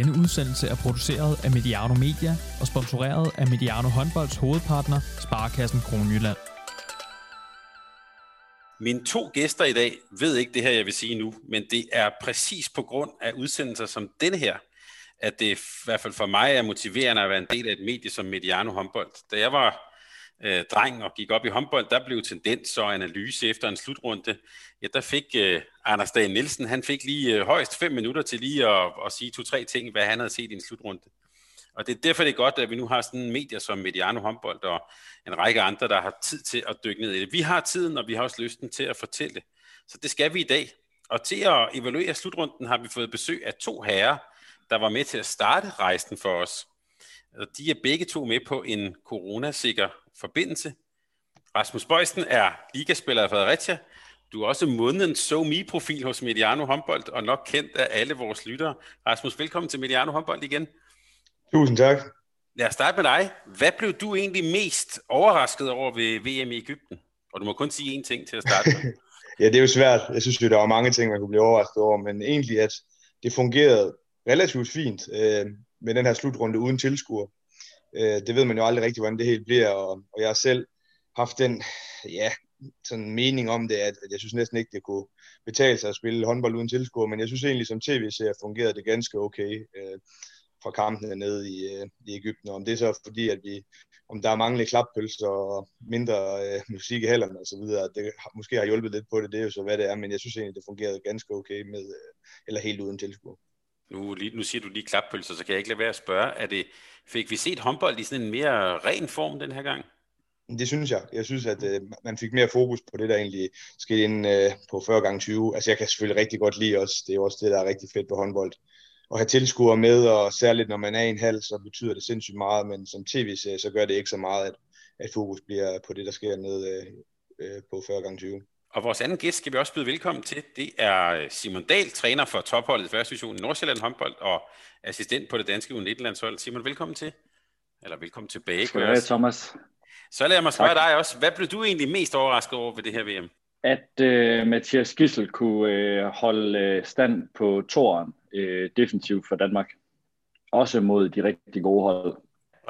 Denne udsendelse er produceret af Mediano Media og sponsoreret af Mediano Håndbolds hovedpartner, Sparkassen Kronjylland. Mine to gæster i dag ved ikke det her, jeg vil sige nu, men det er præcis på grund af udsendelser som denne her, at det i hvert fald for mig er motiverende at være en del af et medie som Mediano Håndbold. Da jeg var øh, dreng og gik op i håndbold, der blev tendens og analyse efter en slutrunde. Ja, der fik øh, Anders Dagen Nielsen, han fik lige øh, højst fem minutter til lige at, at sige to-tre ting, hvad han havde set i en slutrunde. Og det er derfor det er godt, at vi nu har sådan en medier som Mediano Håndbold og en række andre, der har tid til at dykke ned i det. Vi har tiden, og vi har også lysten til at fortælle. Så det skal vi i dag. Og til at evaluere slutrunden har vi fået besøg af to herrer, der var med til at starte rejsen for os. De er begge to med på en coronasikker forbindelse. Rasmus Bøjsten er ligaspiller af Fredericia. Du er også månedens so me profil hos Mediano Håndbold, og nok kendt af alle vores lyttere. Rasmus, velkommen til Mediano Håndbold igen. Tusind tak. Lad os starte med dig. Hvad blev du egentlig mest overrasket over ved VM i Ægypten? Og du må kun sige én ting til at starte med. ja, det er jo svært. Jeg synes jo, der var mange ting, man kunne blive overrasket over, men egentlig, at det fungerede relativt fint øh, med den her slutrunde uden tilskuer. Øh, det ved man jo aldrig rigtigt, hvordan det helt bliver, og, og jeg har selv haft den ja, sådan mening om det, at, at jeg synes næsten ikke, det kunne betale sig at spille håndbold uden tilskuer, men jeg synes egentlig, som tv-serier fungerede det ganske okay øh, fra kampene nede i, øh, i Ægypten. Og om det er så fordi, at vi, om der er manglende klappølser og mindre øh, musik i hælderne og så videre, det måske har hjulpet lidt på det, det er jo så hvad det er, men jeg synes egentlig, det fungerede ganske okay med, øh, eller helt uden tilskuer. Nu, lige, nu siger du lige klappølser, så kan jeg ikke lade være at spørge, er det, fik vi set håndbold i sådan en mere ren form den her gang? Det synes jeg. Jeg synes, at øh, man fik mere fokus på det, der egentlig skete ind øh, på 40 gange 20. Altså jeg kan selvfølgelig rigtig godt lide også, det er også det, der er rigtig fedt på håndbold. At have tilskuere med, og særligt når man er i en halv, så betyder det sindssygt meget, men som tv-serie, så gør det ikke så meget, at, at fokus bliver på det, der sker nede øh, øh på 40 gange 20. Og vores anden gæst skal vi også byde velkommen til. Det er Simon Dahl, træner for topholdet i første division i Nordsjælland håndbold og assistent på det danske U19-landshold. Simon, velkommen til. Eller velkommen tilbage. Skal jeg, Thomas. Så lad mig spørge tak. dig også. Hvad blev du egentlig mest overrasket over ved det her VM? At uh, Mathias Gissel kunne uh, holde stand på toren uh, defensivt for Danmark. Også mod de rigtig gode hold.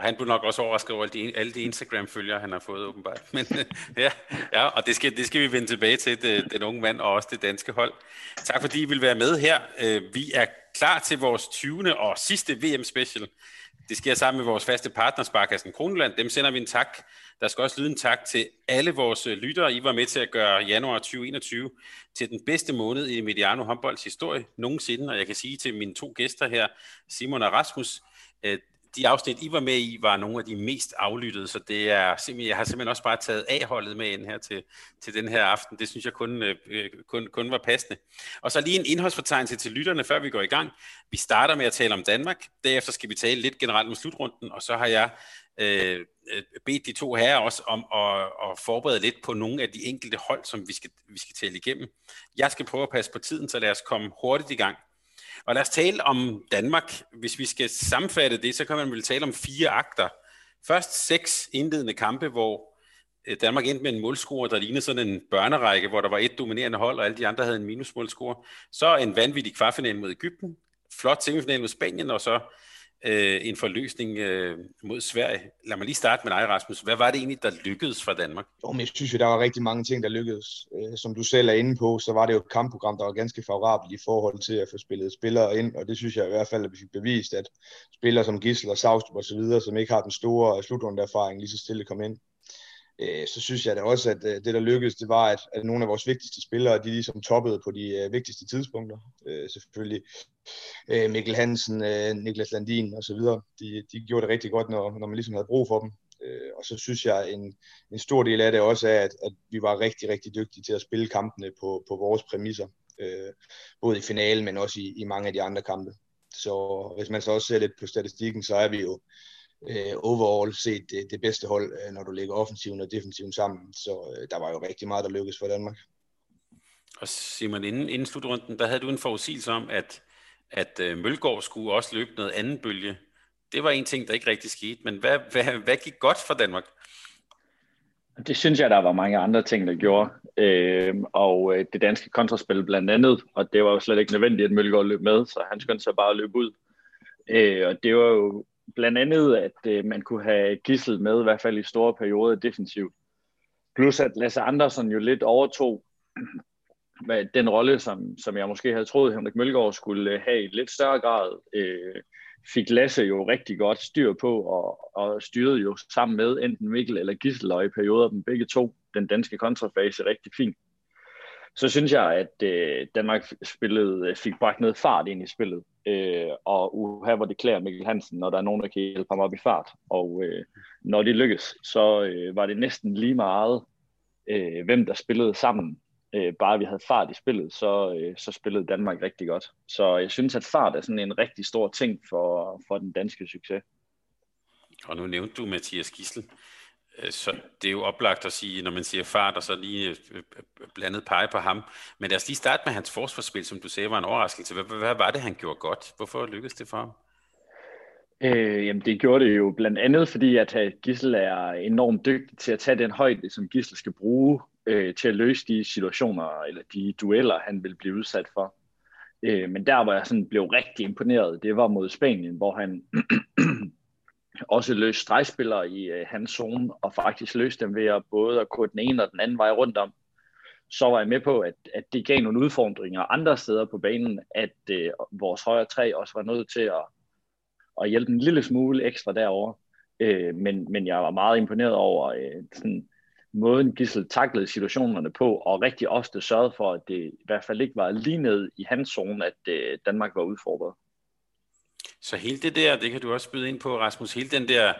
Og han blev nok også overrasket over alle de, alle de Instagram-følgere, han har fået åbenbart. Men øh, ja, ja, og det skal, det skal vi vende tilbage til, det, den unge mand og også det danske hold. Tak fordi I vil være med her. Øh, vi er klar til vores 20. og sidste VM-special. Det sker sammen med vores faste partner, Sparkassen Kronland. Dem sender vi en tak. Der skal også lyde en tak til alle vores øh, lyttere. I var med til at gøre januar 2021 til den bedste måned i Mediano håndbolds historie nogensinde. Og jeg kan sige til mine to gæster her, Simon og Rasmus, de afsnit, I var med i, var nogle af de mest aflyttede, så det er simpelthen, jeg har simpelthen også bare taget A-holdet med ind her til, til den her aften. Det synes jeg kun, øh, øh kun, kun var passende. Og så lige en indholdsfortegnelse til lytterne, før vi går i gang. Vi starter med at tale om Danmark, derefter skal vi tale lidt generelt om slutrunden, og så har jeg øh, øh, bedt de to herrer også om at, at forberede lidt på nogle af de enkelte hold, som vi skal, vi skal tale igennem. Jeg skal prøve at passe på tiden, så lad os komme hurtigt i gang. Og lad os tale om Danmark. Hvis vi skal sammenfatte det, så kan man vel tale om fire akter. Først seks indledende kampe, hvor øh, Danmark endte med en målscore, der lignede sådan en børnerække, hvor der var et dominerende hold, og alle de andre havde en minusmålscore. Så en vanvittig kvartfinal mod Ægypten, flot semifinal mod Spanien, og så øh, en forløsning øh, mod Sverige. Lad mig lige starte med dig, Rasmus. Hvad var det egentlig, der lykkedes for Danmark? Jo, men jeg synes jo, der var rigtig mange ting, der lykkedes. Øh, som du selv er inde på, så var det jo et kampprogram, der var ganske favorabelt i forhold til at få spillet spillere ind, og det synes jeg i hvert fald, at vi fik bevist, at spillere som Gissel og Saustrup og så videre, som ikke har den store slutrundeerfaring, lige så stille kom ind øh, så synes jeg da også, at øh, det, der lykkedes, det var, at, at nogle af vores vigtigste spillere, de ligesom toppede på de øh, vigtigste tidspunkter. Øh, selvfølgelig øh, Mikkel Hansen, øh, Niklas Landin og så videre. De, de gjorde det rigtig godt, når, når man ligesom havde brug for dem. Øh, og så synes jeg, en, en stor del af det også er, at, at vi var rigtig, rigtig dygtige til at spille kampene på, på vores præmisser. Øh, både i finalen, men også i, i mange af de andre kampe. Så hvis man så også ser lidt på statistikken, så er vi jo øh, overall set det, det bedste hold, øh, når du lægger offensiven og defensiven sammen. Så øh, der var jo rigtig meget, der lykkedes for Danmark. Og Simon, inden, inden slutrunden, der havde du en forudsigelse om, at, at øh, Mølgaard skulle også løbe noget anden bølge. Det var en ting, der ikke rigtig skete, men hvad, hvad, hvad gik godt for Danmark? Det synes jeg, der var mange andre ting, der gjorde. Øh, og øh, det danske kontraspil blandt andet, og det var jo slet ikke nødvendigt, at Mølgaard løb med, så han skyndte sig bare at løbe ud Øh, og det var jo blandt andet, at øh, man kunne have Gissel med, i hvert fald i store perioder defensivt. Plus at Lasse Andersen jo lidt overtog den rolle, som, som jeg måske havde troet, Henrik Mølgaard skulle øh, have i lidt større grad, øh, fik Lasse jo rigtig godt styr på, og, og styrede jo sammen med enten Mikkel eller Gissel, og i perioder dem begge to, den danske kontrafase rigtig fint. Så synes jeg, at øh, Danmark spillet, øh, fik bragt noget fart ind i spillet, øh, og uha, hvor det klæder Mikkel Hansen, når der er nogen, der kan hjælpe ham op i fart, og øh, når det lykkes, så øh, var det næsten lige meget, øh, hvem der spillede sammen øh, bare vi havde fart i spillet, så, øh, så spillede Danmark rigtig godt. Så jeg synes, at fart er sådan en rigtig stor ting for, for den danske succes. Og nu nævnte du Mathias Gissel. Øh, så det er jo oplagt at sige, når man siger fart, og så lige øh, øh, blandet pege på ham. Men lad os lige starte med hans forsvarsspil, som du sagde var en overraskelse. Hvad, hvad var det, han gjorde godt? Hvorfor lykkedes det for ham? Øh, jamen det gjorde det jo blandt andet, fordi at Gissel er enormt dygtig til at tage den højde, som Gissel skal bruge øh, til at løse de situationer eller de dueller, han vil blive udsat for. Øh, men der, hvor jeg sådan blev rigtig imponeret, det var mod Spanien, hvor han også løse stregspillere i øh, hans zone, og faktisk løse dem ved at både at gå den ene og den anden vej rundt om. Så var jeg med på, at, at det gav nogle udfordringer andre steder på banen, at øh, vores højre træ også var nødt til at, at hjælpe en lille smule ekstra derover. Øh, men, men jeg var meget imponeret over øh, sådan, måden Gissel taklede situationerne på, og rigtig ofte sørgede for, at det i hvert fald ikke var lige ned i hans zone, at øh, Danmark var udfordret. Så hele det der, det kan du også byde ind på, Rasmus, hele den der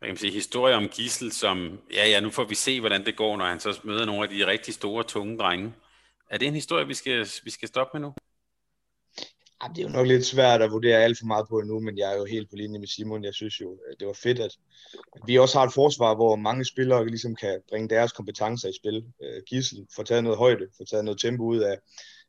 hvad kan man sige, historie om Gissel, som, ja ja, nu får vi se, hvordan det går, når han så møder nogle af de rigtig store, tunge drenge. Er det en historie, vi skal, vi skal stoppe med nu? Ja, det er jo nok lidt svært at vurdere alt for meget på endnu, men jeg er jo helt på linje med Simon. Jeg synes jo, det var fedt, at, vi også har et forsvar, hvor mange spillere ligesom kan bringe deres kompetencer i spil. Øh, Gissel får taget noget højde, får taget noget tempo ud af,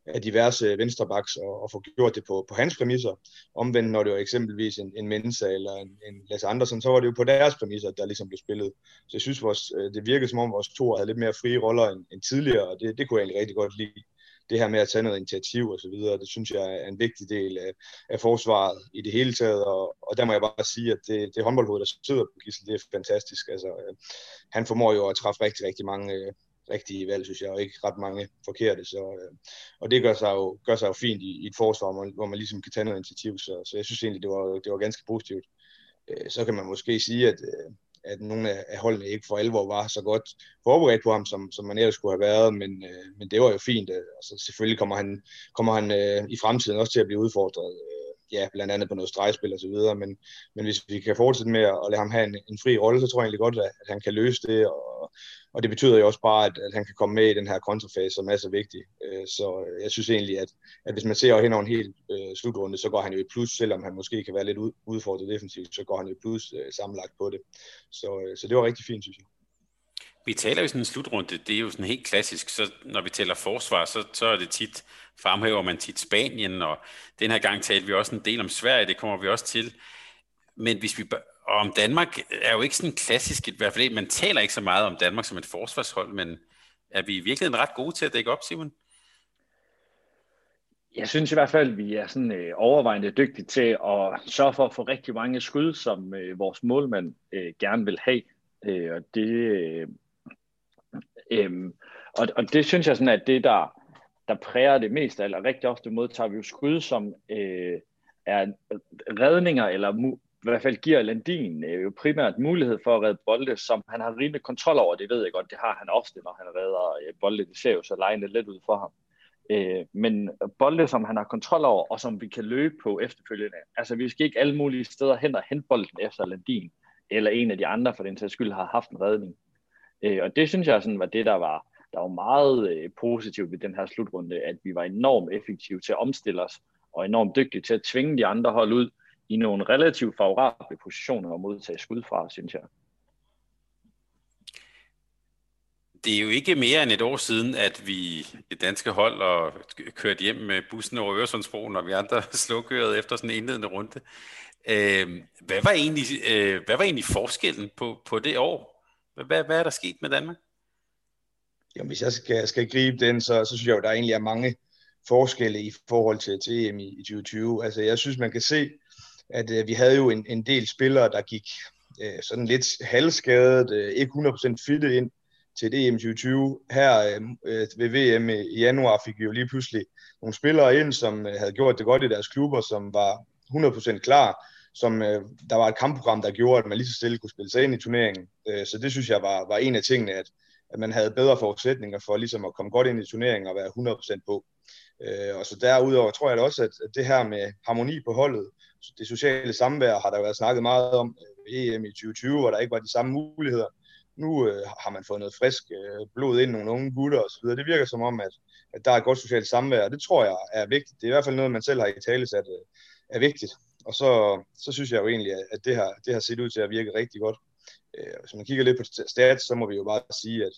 af diverse venstrebacks og, og få gjort det på, på hans præmisser. Omvendt, når det var eksempelvis en, en Mensa eller en, en Lasse Andersen, så var det jo på deres præmisser, der ligesom blev spillet. Så jeg synes, vores, øh, det virkede som om vores to havde lidt mere frie roller end, end tidligere, og det, det kunne jeg egentlig rigtig godt lide det her med at tage noget initiativ og så videre, det synes jeg er en vigtig del af, af forsvaret i det hele taget, og, og der må jeg bare sige, at det, det håndboldhoved, der sidder på Gissel, det er fantastisk. Altså, øh, han formår jo at træffe rigtig, rigtig mange øh, rigtige valg, synes jeg, og ikke ret mange forkerte. Så, øh, og det gør sig jo, gør sig jo fint i, i et forsvar, hvor man, hvor man ligesom kan tage noget initiativ, så, så jeg synes egentlig, det var, det var ganske positivt. Øh, så kan man måske sige, at, øh, at nogle af holdene ikke for alvor var så godt forberedt på ham, som, som man ellers skulle have været, men, øh, men det var jo fint. Øh, altså, selvfølgelig kommer han, kommer han øh, i fremtiden også til at blive udfordret, øh, ja, blandt andet på noget stregspil og så videre, men, men hvis vi kan fortsætte med at, lade ham have en, en fri rolle, så tror jeg egentlig godt, at, at han kan løse det, og, og det betyder jo også bare, at, at han kan komme med i den her kontrafase, som er så vigtig. Øh, så øh, jeg synes egentlig, at, at hvis man ser hen over en hel øh, slutrunde, så går han jo i plus, selvom han måske kan være lidt udfordret defensivt, så går han jo i plus øh, sammenlagt på det. Så, øh, så det var rigtig fint, synes jeg. Vi taler jo sådan en slutrunde, det er jo sådan helt klassisk, så når vi taler forsvar, så, så er det tit, fremhæver man tit Spanien, og den her gang talte vi også en del om Sverige, det kommer vi også til. Men hvis vi og om Danmark er jo ikke sådan klassisk, i hvert fald man taler ikke så meget om Danmark som et forsvarshold, men er vi i virkeligheden ret gode til at dække op, Simon? Jeg synes i hvert fald, at vi er sådan øh, overvejende dygtige til at sørge for at få rigtig mange skud, som øh, vores målmand øh, gerne vil have. Øh, og det øh, øh, og, og det synes jeg sådan, at det der, der præger det mest, eller rigtig ofte modtager vi jo skud, som øh, er redninger eller i hvert fald giver Landin øh, jo primært mulighed for at redde bolde, som han har rimelig kontrol over. Det ved jeg godt, det har han ofte, når han redder øh, bolde. Det ser jo så lejende lidt ud for ham. Øh, men bolde, som han har kontrol over, og som vi kan løbe på efterfølgende. Altså, vi skal ikke alle mulige steder hen og hente bolden efter Landin, eller en af de andre, for den sags skyld, har haft en redning. Øh, og det synes jeg sådan var det, der var, der var meget øh, positivt ved den her slutrunde, at vi var enormt effektive til at omstille os, og enormt dygtige til at tvinge de andre hold ud, i nogle relativt favorable positioner og modtage skud fra, synes jeg. Det er jo ikke mere end et år siden, at vi det danske hold og kørt hjem med bussen over Øresundsbroen, og vi andre slukørede efter sådan en indledende runde. Øh, hvad, var egentlig, øh, hvad var egentlig forskellen på, på det år? Hvad, hvad er der sket med Danmark? Jamen, hvis jeg skal, skal gribe den, så, så synes jeg jo, der egentlig er mange forskelle i forhold til, til EM i, i 2020. Altså, jeg synes, man kan se, at øh, vi havde jo en, en del spillere, der gik øh, sådan lidt halvskadet, øh, ikke 100% fitte ind til EM 2020. Her øh, øh ved VM i januar fik vi jo lige pludselig nogle spillere ind, som øh, havde gjort det godt i deres klubber, som var 100% klar, som øh, der var et kampprogram, der gjorde, at man lige så stille kunne spille sig ind i turneringen. Øh, så det synes jeg var, var en af tingene, at, at man havde bedre forudsætninger for ligesom at komme godt ind i turneringen og være 100% på. Øh, og så derudover tror jeg da også, at, at det her med harmoni på holdet, det sociale samvær har der været snakket meget om øh, ved EM i 2020, hvor der ikke var de samme muligheder. Nu øh, har man fået noget frisk øh, blod ind, nogle unge gutter osv. Det virker som om, at, at der er et godt socialt samvær, og det tror jeg er vigtigt. Det er i hvert fald noget, man selv har i tale sat, øh, er vigtigt. Og så, så synes jeg jo egentlig, at det her, det har set ud til at virke rigtig godt. Øh, hvis man kigger lidt på stats, så må vi jo bare sige, at,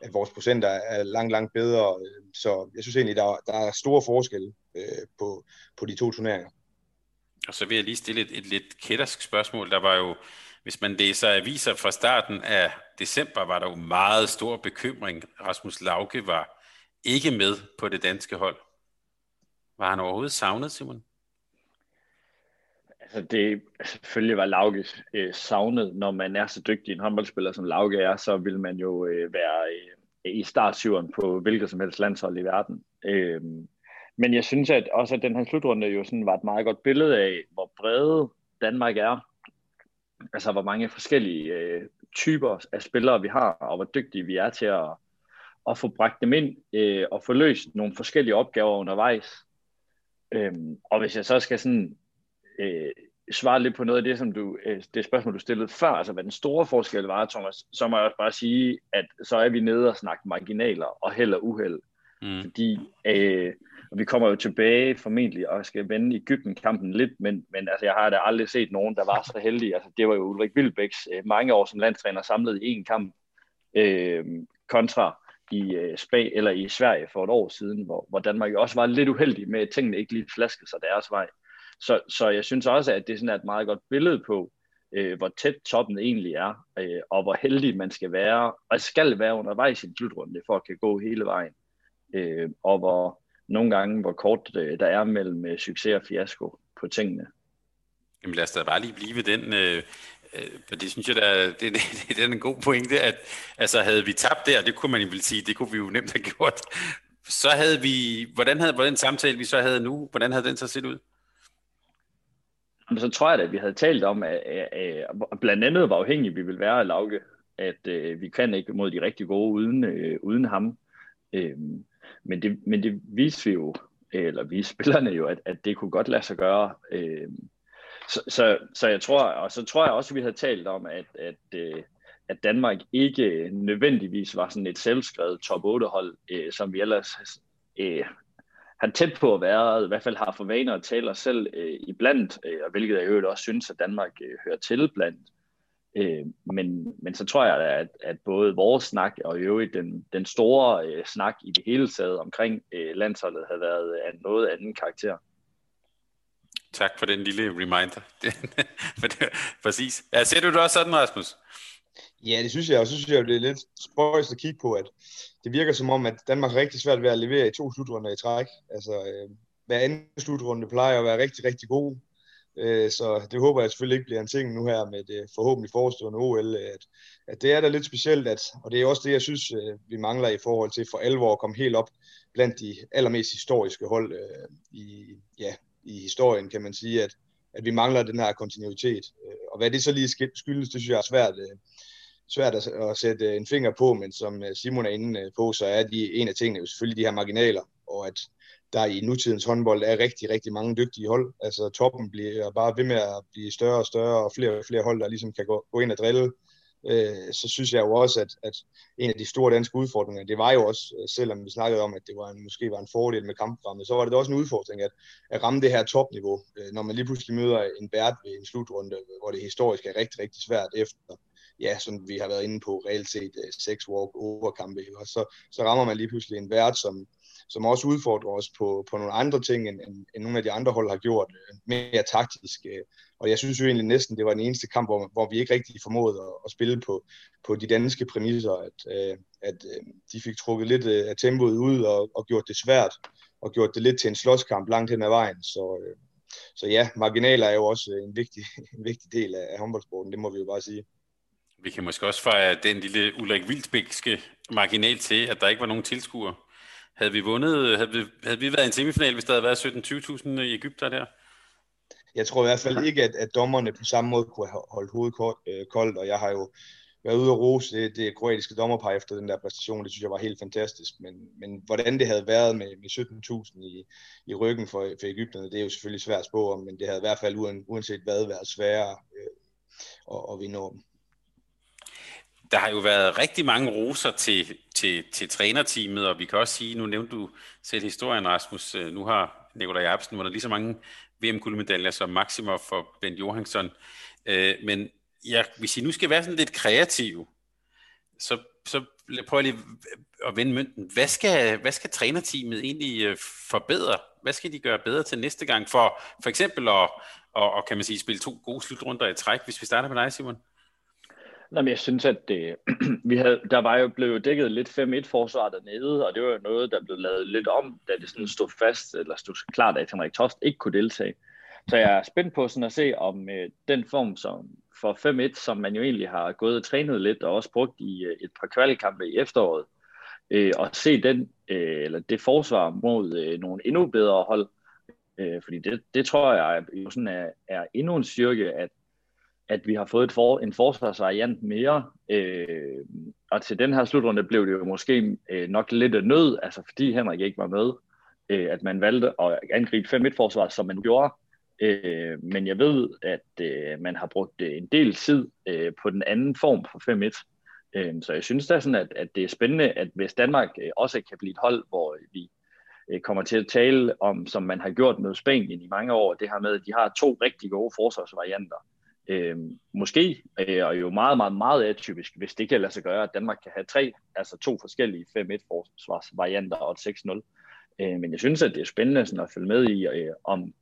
at vores procenter er langt, langt bedre. Øh, så jeg synes egentlig, der, der er store forskelle øh, på, på de to turneringer. Og så vil jeg lige stille et, et lidt kættersk spørgsmål. Der var jo, hvis man læser aviser fra starten af december, var der jo meget stor bekymring. Rasmus Lauke var ikke med på det danske hold. Var han overhovedet savnet, Simon? Altså det selvfølgelig var Lauke øh, savnet, når man er så dygtig en håndboldspiller som Lauke er, så vil man jo øh, være øh, i startsyveren på hvilket som helst landshold i verden. Øh, men jeg synes at også, at den her slutrunde jo sådan var et meget godt billede af, hvor brede Danmark er. Altså, hvor mange forskellige øh, typer af spillere vi har, og hvor dygtige vi er til at, at få bragt dem ind øh, og få løst nogle forskellige opgaver undervejs. Øhm, og hvis jeg så skal sådan øh, svare lidt på noget af det, som du, øh, det spørgsmål, du stillede før, altså hvad den store forskel var, Thomas, så må jeg også bare sige, at så er vi nede og snakke marginaler og held og uheld. Mm. Fordi øh, vi kommer jo tilbage formentlig og skal vende Ægypten-kampen lidt, men, men altså, jeg har da aldrig set nogen, der var så heldig. Altså, det var jo Ulrik Wilbæks øh, mange år som landstræner samlet i en kamp øh, kontra i øh, Spa eller i Sverige for et år siden, hvor, hvor Danmark jo også var lidt uheldig med, at tingene ikke lige flaskede sig deres vej. Så, så jeg synes også, at det sådan er et meget godt billede på, øh, hvor tæt toppen egentlig er, øh, og hvor heldig man skal være, og skal være undervejs i en slutrunde, for at kan gå hele vejen. Øh, og hvor, nogle gange, hvor kort øh, der er mellem øh, succes og fiasko på tingene. Jamen lad os da bare lige blive ved den, øh, øh, for det synes jeg, der, det, det, det er en god pointe, at altså, havde vi tabt der, det kunne man jo vel sige, det kunne vi jo nemt have gjort, så havde vi, hvordan havde hvordan samtale vi så havde nu, hvordan havde den så set ud? Men så tror jeg at vi havde talt om, at, at, at blandt andet hvor afhængige vi ville være af Lauke, at at vi kan ikke mod de rigtig gode uden, øh, uden ham. Øhm, men det, men det viste vi jo, eller vi spillerne jo, at, at det kunne godt lade sig gøre. Øhm, så, så, så jeg tror, og så tror jeg også, at vi havde talt om, at, at, øh, at Danmark ikke nødvendigvis var sådan et selvskrevet top 8 hold, øh, som vi ellers øh, han tæt på at være, i hvert fald har for vaner at tale os selv øh, iblandt, øh, og hvilket jeg jo også synes, at Danmark øh, hører til blandt. Øh, men, men så tror jeg, at, at både vores snak og i øvrigt den, den store øh, snak i det hele taget omkring øh, landsholdet havde været af noget anden karakter. Tak for den lille reminder. for det, præcis. Ja, ser du det også sådan, Rasmus? Ja, det synes jeg, og så synes jeg, det er lidt spøjst at kigge på, at det virker som om, at Danmark er rigtig svært ved at levere i to slutrunder i træk. Altså, øh, hver anden slutrunde plejer at være rigtig, rigtig god. Øh, så det håber jeg selvfølgelig ikke bliver en ting nu her med det forhåbentlig forestående OL, at, at det er da lidt specielt, at, og det er også det, jeg synes, øh, vi mangler i forhold til for alvor at komme helt op blandt de allermest historiske hold øh, i, ja, i historien, kan man sige, at, at vi mangler den her kontinuitet. Øh, og hvad det så lige skyldes, det synes jeg er svært, øh, svært at, at sætte øh, en finger på, men som øh, Simon er inde øh, på, så er de en af tingene jo selvfølgelig de her marginaler, og at der i nutidens håndbold er rigtig, rigtig mange dygtige hold. Altså toppen bliver bare ved med at blive større og større, og flere og flere hold, der ligesom kan gå, gå ind og drille. Øh, så synes jeg jo også, at, at en af de store danske udfordringer, det var jo også, selvom vi snakkede om, at det var en, måske var en fordel med kampprogrammet, så var det også en udfordring at, at ramme det her topniveau, øh, når man lige pludselig møder en Bært ved en slutrunde, hvor det historisk er rigtig, rigtig svært efter ja, som vi har været inde på, reelt set øh, seks walk-over-kampe, og så, så rammer man lige pludselig en vært, som, som også udfordrer os på, på nogle andre ting, end, end, end nogle af de andre hold har gjort, øh, mere taktisk. Øh. Og jeg synes jo egentlig næsten, det var den eneste kamp, hvor, hvor vi ikke rigtig formåede at, at spille på, på de danske præmisser, at, øh, at øh, de fik trukket lidt øh, af tempoet ud og, og gjort det svært, og gjort det lidt til en slåskamp langt hen ad vejen. Så, så ja, marginaler er jo også en vigtig, en vigtig del af, af håndboldsporten, det må vi jo bare sige. Vi kan måske også fejre den lille Ulrik Vildsbækske marginal til, at der ikke var nogen tilskuere. Havde vi vundet, havde vi, havde vi været i en semifinal, hvis der havde været 17-20.000 i Ægypter der? Jeg tror i hvert fald ikke, at, at dommerne på samme måde kunne have holdt hovedet øh, koldt, og jeg har jo været ude og rose det, det kroatiske dommerpar efter den der præstation. Det synes jeg var helt fantastisk. Men, men hvordan det havde været med, med 17.000 i, i ryggen for, for Ægypterne, det er jo selvfølgelig svært at spå om, men det havde i hvert fald uanset hvad været sværere øh, at, at vinde om. Der har jo været rigtig mange roser til, til, til trænerteamet, og vi kan også sige, nu nævnte du selv historien, Rasmus, øh, nu har Nikolaj Jacobsen vundet lige så mange VM-guldmedaljer som Maximov for Bent Johansson. Øh, men ja, hvis I nu skal være sådan lidt kreative, så, så prøv lige at vende mønten. Hvad skal, hvad skal trænerteamet egentlig øh, forbedre? Hvad skal de gøre bedre til næste gang? For for eksempel at, og, og kan man sige, spille to gode slutrunder i træk, hvis vi starter med dig, Simon? Nå, men jeg synes, at det, vi havde, der var jo blevet dækket lidt 5-1-forsvar dernede, og det var jo noget, der blev lavet lidt om, da det sådan stod fast, eller stod klart, at Henrik Tost ikke kunne deltage. Så jeg er spændt på sådan at se, om øh, den form som for 5-1, som man jo egentlig har gået og trænet lidt, og også brugt i øh, et par kvalkampe i efteråret, øh, og se den, øh, eller det forsvar mod øh, nogle endnu bedre hold, øh, fordi det, det tror jeg jo sådan er, er endnu en styrke, at at vi har fået et for, en forsvarsvariant mere. Øh, og til den her slutrunde blev det jo måske øh, nok lidt af nød, altså fordi Henrik ikke var med, øh, at man valgte at angribe 5-1-forsvaret, som man gjorde. Øh, men jeg ved, at øh, man har brugt øh, en del tid øh, på den anden form for 5-1. Øh, så jeg synes da sådan, at, at det er spændende, at hvis Danmark øh, også kan blive et hold, hvor vi øh, kommer til at tale om, som man har gjort med Spanien i mange år, det her med, at de har to rigtig gode forsvarsvarianter. Øh, måske, øh, og jo meget, meget, meget atypisk, hvis det kan lade sig gøre, at Danmark kan have tre, altså to forskellige 5-1 forsvarsvarianter og et 6-0. Øh, men jeg synes, at det er spændende sådan at følge med i, øh, om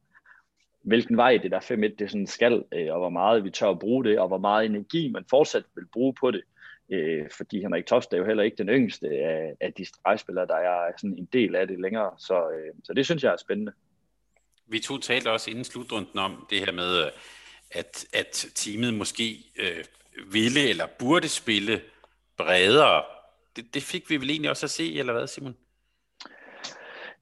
hvilken vej det der 5-1 det sådan skal, øh, og hvor meget vi tør at bruge det, og hvor meget energi man fortsat vil bruge på det. Øh, fordi Henrik Toft er jo heller ikke den yngste af, af de stregspillere, der er sådan en del af det længere. Så, øh, så det synes jeg er spændende. Vi to talte også inden slutrunden om det her med, øh, at, at teamet måske øh, ville eller burde spille bredere. Det, det fik vi vel egentlig også at se, eller hvad, Simon?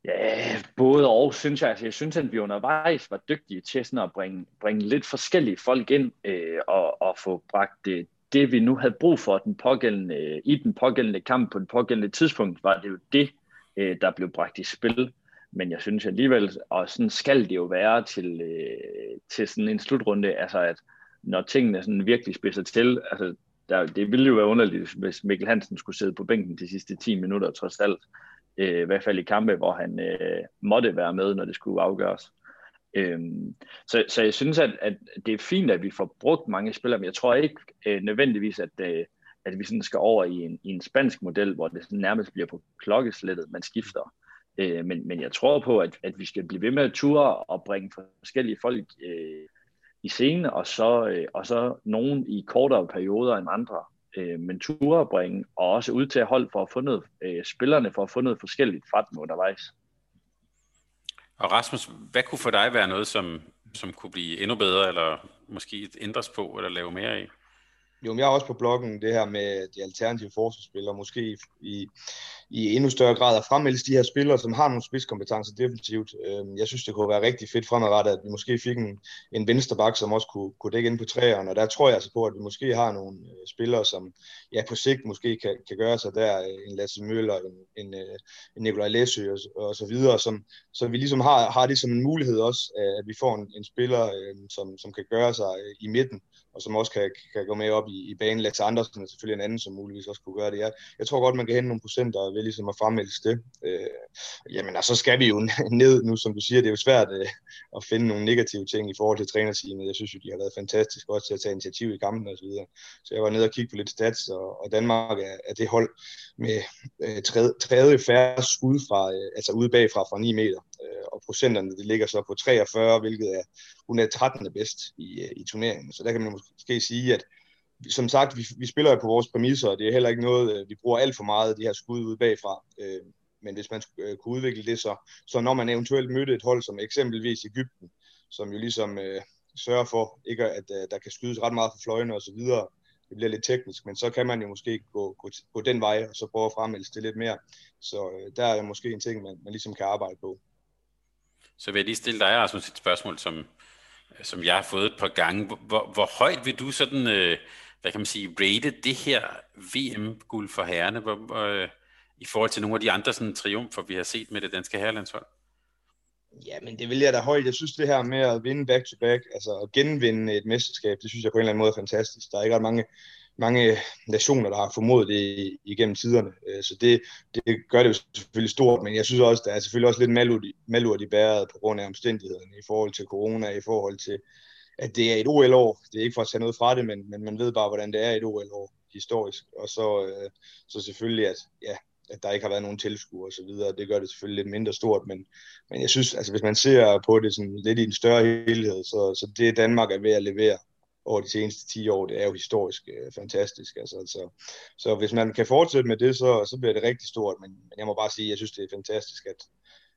Ja, både og, synes jeg. Altså, jeg synes, at vi undervejs var dygtige til sådan at bringe, bringe lidt forskellige folk ind øh, og, og få bragt det, det, vi nu havde brug for den pågældende, i den pågældende kamp på den pågældende tidspunkt, var det jo det, øh, der blev bragt i spil. Men jeg synes alligevel, og sådan skal det jo være til, øh, til sådan en slutrunde, altså at når tingene sådan virkelig spidser til, altså der, det ville jo være underligt, hvis Mikkel Hansen skulle sidde på bænken de sidste 10 minutter, trods alt. Øh, I hvert fald i kampe, hvor han øh, måtte være med, når det skulle afgøres. Øhm, så, så jeg synes, at, at det er fint, at vi får brugt mange spillere, men jeg tror ikke øh, nødvendigvis, at, øh, at vi sådan skal over i en, i en spansk model, hvor det sådan nærmest bliver på klokkeslættet, man skifter. Øh, men, men jeg tror på, at, at vi skal blive ved med at ture og bringe forskellige folk øh, i scene, og så, øh, og så nogen i kortere perioder end andre. Øh, men ture at bringe, og også ud til at holde for at få noget, øh, spillerne for at få noget forskelligt fra dem undervejs. Og Rasmus, hvad kunne for dig være noget, som, som kunne blive endnu bedre, eller måske ændres på, eller lave mere i? Jo, men jeg er også på bloggen det her med de alternative forsvarsspillere, måske i, i endnu større grad at fremmelde de her spillere, som har nogle spidskompetencer defensivt. Øhm, jeg synes, det kunne være rigtig fedt fremadrettet, at vi måske fik en, en vensterbak, som også kunne, kunne dække ind på træerne, og der tror jeg altså på, at vi måske har nogle øh, spillere, som ja, på sigt måske kan, kan gøre sig der, øh, en Lasse Møller, en, en, øh, en Nikolaj Læsø og, og så videre, som, så vi ligesom har, har det som en mulighed også, at vi får en, en spiller, som, som kan gøre sig i midten, og som også kan, kan gå med op i, i banen. Lex Andersen er selvfølgelig en anden, som muligvis også kunne gøre det. Jeg, jeg tror godt, man kan hente nogle procenter ved ligesom at fremmelde det. Øh, jamen, og så skal vi jo ned nu, som du siger. Det er jo svært øh, at finde nogle negative ting i forhold til trænerteamet. Jeg synes jo, de har været fantastisk også til at tage initiativ i kampen og så videre. Så jeg var nede og kigge på lidt stats, og, og Danmark er, er det hold med øh, tredje, tredje færre skud fra, øh, altså ude bagfra fra 9 meter. Øh, og procenterne det ligger så på 43, hvilket er hun er 13. bedst i, øh, i turneringen. Så der kan man måske sige, at som sagt, vi, vi spiller jo på vores præmisser, og det er heller ikke noget, øh, vi bruger alt for meget af de her skud ud bagfra. Men hvis man kunne udvikle det, så, så når man eventuelt mødte et hold som eksempelvis Ægypten, som jo ligesom øh, sørger for, ikke at øh, der kan skydes ret meget for fløjene og så videre. Det bliver lidt teknisk, men så kan man jo måske gå, gå, gå den vej, og så prøve at fremmelde det lidt mere. Så øh, der er måske en ting, man, man ligesom kan arbejde på. Så vil jeg lige stille dig, Rasmus, et spørgsmål, som, som jeg har fået et par gange. Hvor, hvor højt vil du sådan, øh, hvad kan man sige, rate det her VM-guld for herrene hvor, øh, i forhold til nogle af de andre sådan, triumfer, vi har set med det danske herrelandshold? Ja, men det vil jeg da højt. Jeg synes, det her med at vinde back-to-back, altså at genvinde et mesterskab, det synes jeg på en eller anden måde er fantastisk. Der er ikke ret mange, mange nationer, der har formået det igennem tiderne. Øh, så det, det gør det jo selvfølgelig stort, men jeg synes også, der er selvfølgelig også lidt malurt i bæret på grund af omstændighederne i forhold til corona, i forhold til, at det er et OL-år. Det er ikke for at tage noget fra det, men, men man ved bare, hvordan det er et OL-år historisk. Og så, øh, så selvfølgelig, at ja, at der ikke har været nogen tilskuere og så videre. Det gør det selvfølgelig lidt mindre stort, men, men jeg synes, altså hvis man ser på det sådan lidt i en større helhed, så, så det Danmark er ved at levere over de seneste 10 år, det er jo historisk øh, fantastisk. Altså, altså, så hvis man kan fortsætte med det, så, så bliver det rigtig stort, men, men jeg må bare sige, at jeg synes, det er fantastisk, at,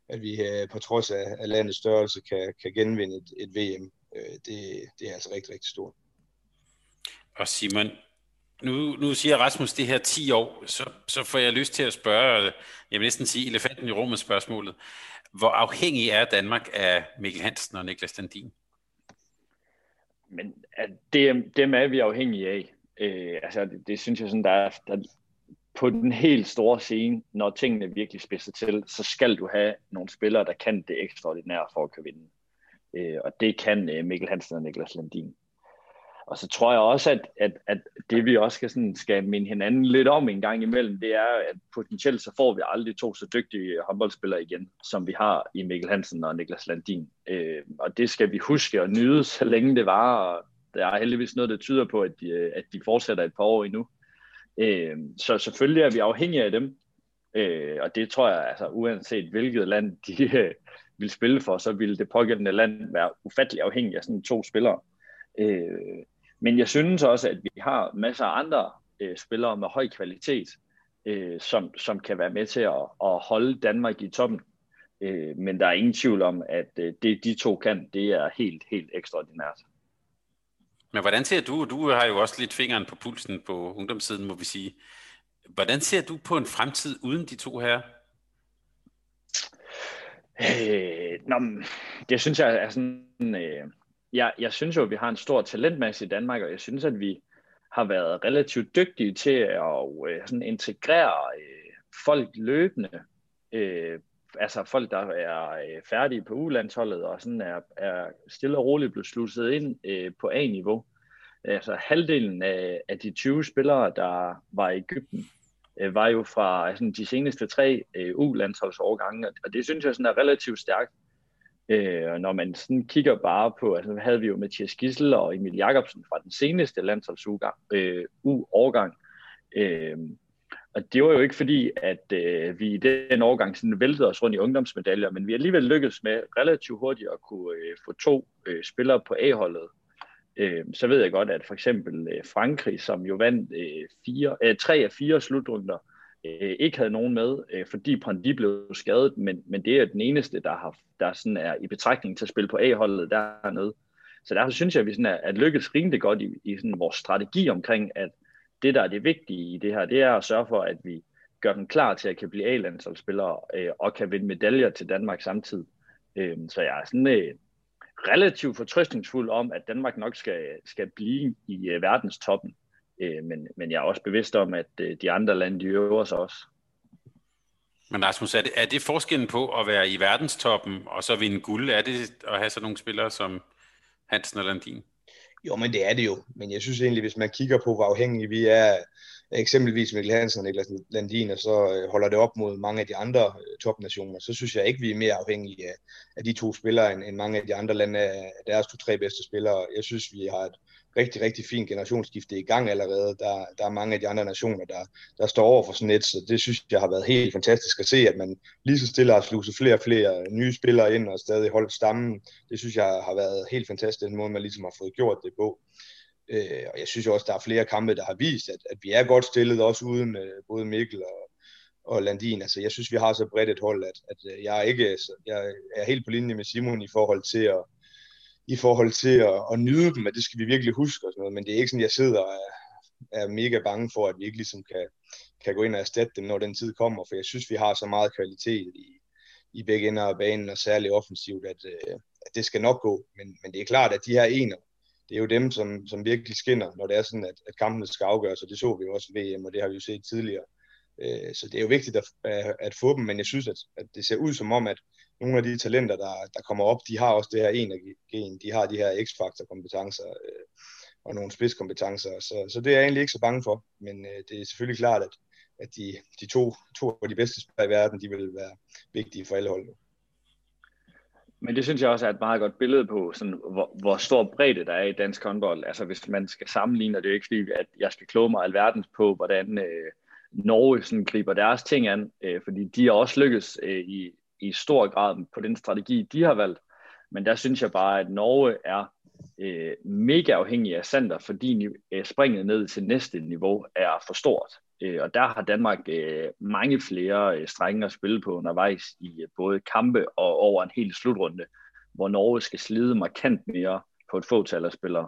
at vi øh, på trods af, af landets størrelse kan, kan genvinde et, et VM. Øh, det, det er altså rigtig, rigtig stort. Og Simon, nu, nu siger Rasmus det her 10 år, så, så får jeg lyst til at spørge, øh, jeg vil næsten sige elefanten i rummet spørgsmålet. Hvor afhængig er Danmark af Mikkel Hansen og Niklas Landin? Men at det, dem er vi afhængige af. Øh, altså, det, det synes jeg sådan, der er, der, på den helt store scene, når tingene virkelig spidser til, så skal du have nogle spillere, der kan det ekstraordinære for at kunne vinde. Øh, og det kan øh, Mikkel Hansen og Niklas Landin. Og så tror jeg også, at, at, at det vi også skal, sådan, skal minde hinanden lidt om en gang imellem, det er, at potentielt så får vi aldrig to så dygtige håndboldspillere igen, som vi har i Mikkel Hansen og Niklas Landin. Øh, og det skal vi huske og nyde, så længe det var. Og der er heldigvis noget, der tyder på, at de, at de fortsætter et par år endnu. Øh, så selvfølgelig er vi afhængige af dem. Øh, og det tror jeg, altså uanset hvilket land de øh, vil spille for, så vil det pågældende land være ufattelig afhængig af sådan to spillere. Øh, men jeg synes også, at vi har masser af andre øh, spillere med høj kvalitet, øh, som, som kan være med til at, at holde Danmark i toppen. Øh, men der er ingen tvivl om, at øh, det de to kan, det er helt, helt ekstraordinært. Men hvordan ser du, du har jo også lidt fingeren på pulsen på ungdomssiden, må vi sige. Hvordan ser du på en fremtid uden de to her? Øh, nå, det synes jeg er sådan, øh, jeg, jeg synes jo, at vi har en stor talentmasse i Danmark, og jeg synes, at vi har været relativt dygtige til at øh, sådan integrere øh, folk løbende. Øh, altså folk, der er øh, færdige på ulandsholdet og sådan er, er stille og roligt blevet sluset ind øh, på A-niveau. Altså halvdelen af, af de 20 spillere, der var i Ægypten, øh, var jo fra altså, de seneste tre øh, U-landsholdsårgange, og det synes jeg sådan er relativt stærkt. Øh, og når man sådan kigger bare på, altså havde vi jo Mathias Gissel og Emil Jakobsen fra den seneste landsholdsugang, øh, U-årgang. Øh, og det var jo ikke fordi, at øh, vi i den årgang sådan væltede os rundt i ungdomsmedaljer, men vi alligevel lykkedes med relativt hurtigt at kunne øh, få to øh, spillere på A-holdet. Øh, så ved jeg godt, at for eksempel øh, Frankrig, som jo vandt øh, fire, øh, tre af fire slutrunder, øh, ikke havde nogen med, øh, fordi Pondy blev skadet, men, men det er den eneste, der, har, der sådan er i betragtning til at spille på A-holdet dernede. Så derfor synes jeg, at vi sådan er, at lykkes rimelig godt i, i sådan vores strategi omkring, at det, der er det vigtige i det her, det er at sørge for, at vi gør dem klar til at kan blive A-landsholdsspillere øh, og kan vinde medaljer til Danmark samtidig. Øh, så jeg er sådan øh, relativt fortrøstningsfuld om, at Danmark nok skal, skal blive i øh, verdenstoppen Øh, men, men jeg er også bevidst om, at øh, de andre lande, de øver sig også. Men Rasmus, er det, er det forskellen på at være i verdenstoppen og så vinde guld? Er det at have sådan nogle spillere som Hansen og Landin? Jo, men det er det jo. Men jeg synes egentlig, hvis man kigger på, hvor afhængige vi er eksempelvis Mikkel Hansen og Niklas Landin, og så øh, holder det op mod mange af de andre øh, topnationer, så synes jeg ikke, vi er mere afhængige af, af de to spillere, end, end mange af de andre lande af deres to-tre bedste spillere. Jeg synes, vi har et rigtig, rigtig fint generationsskifte i gang allerede. Der, der er mange af de andre nationer, der, der står over for sådan et, så det synes jeg har været helt fantastisk at se, at man lige så stille har sluset flere og flere nye spillere ind og stadig holdt stammen. Det synes jeg har været helt fantastisk, den måde man ligesom har fået gjort det på. Øh, og jeg synes også, der er flere kampe, der har vist, at, at vi er godt stillet, også uden øh, både Mikkel og, og Landin. Altså, jeg synes, vi har så bredt et hold, at, at øh, jeg, er ikke, jeg er helt på linje med Simon i forhold til at, i forhold til at, at nyde dem, at det skal vi virkelig huske og sådan noget, men det er ikke sådan, jeg sidder og er, mega bange for, at vi ikke ligesom kan, kan gå ind og erstatte dem, når den tid kommer, for jeg synes, vi har så meget kvalitet i, i begge ender af banen, og særligt offensivt, at, øh, at det skal nok gå, men, men det er klart, at de her ener, det er jo dem, som, som virkelig skinner, når det er sådan, at, at kampene skal afgøres, og det så vi jo også ved VM, og det har vi jo set tidligere. Øh, så det er jo vigtigt at, at få dem, men jeg synes, at, at det ser ud som om, at nogle af de talenter, der, der kommer op, de har også det her energi, de har de her x-faktor kompetencer øh, og nogle spidskompetencer, så, så det er jeg egentlig ikke så bange for, men øh, det er selvfølgelig klart, at, at de, de to, to af de bedste spillere i verden, de vil være vigtige for alle hold. Men det synes jeg også er et meget godt billede på, sådan, hvor, hvor stor bredde der er i dansk håndbold. Altså hvis man skal sammenligne, og det er jo ikke fordi, at jeg skal kloge mig alverdens på, hvordan øh, Norge sådan, griber deres ting an, øh, fordi de har også lykkes øh, i, i stor grad på den strategi, de har valgt. Men der synes jeg bare, at Norge er øh, mega afhængig af Sander, fordi øh, springet ned til næste niveau er for stort. Øh, og der har Danmark øh, mange flere øh, strenge at spille på undervejs i øh, både kampe og over en hel slutrunde, hvor Norge skal slide markant mere på et fåtal af spillere.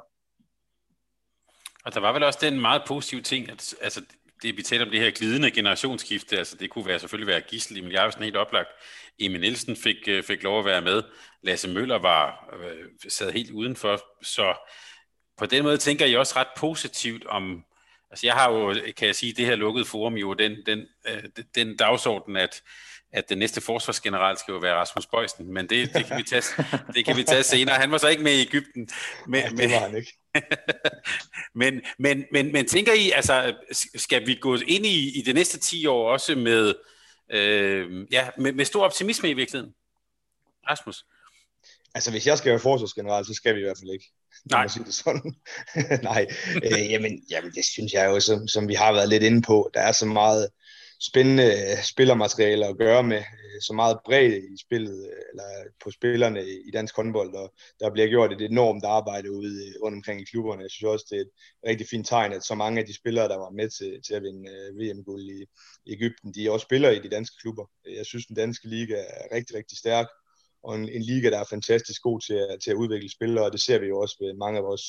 Og der var vel også den meget positive ting, at altså, det, vi talte om det her glidende generationsskifte, altså det kunne være selvfølgelig være Gissel i jeg helt oplagt. Emil Nielsen fik, øh, fik lov at være med. Lasse Møller var øh, sad helt udenfor, så på den måde tænker jeg også ret positivt om, altså jeg har jo, kan jeg sige, det her lukkede forum jo den, den, øh, den dagsorden, at at den næste forsvarsgeneral skal jo være Rasmus Bøjsen, men det, det, kan vi tage, det kan vi tage senere. Han var så ikke med i Ægypten. Men, ja, det var han ikke. men, men, men, men tænker I, altså, skal vi gå ind i, i de næste 10 år også med, øh, ja, med, med stor optimisme i virkeligheden? Rasmus? Altså, hvis jeg skal være forsvarsgeneral, så skal vi i hvert fald ikke. Nej. Sige det sådan. Nej, øh, jamen, jamen, det synes jeg jo, som, som vi har været lidt inde på, der er så meget spændende øh, spillermateriale at gøre med, øh, så meget bredt i spillet, øh, eller på spillerne i dansk håndbold, og der bliver gjort et enormt arbejde ude rundt omkring i klubberne. Jeg synes også, det er et rigtig fint tegn, at så mange af de spillere, der var med til, til at vinde VM-guld i, i Ægypten, de er også spillere i de danske klubber. Jeg synes, den danske liga er rigtig, rigtig stærk, og en, en liga, der er fantastisk god til at, til at udvikle spillere, og det ser vi jo også ved mange af vores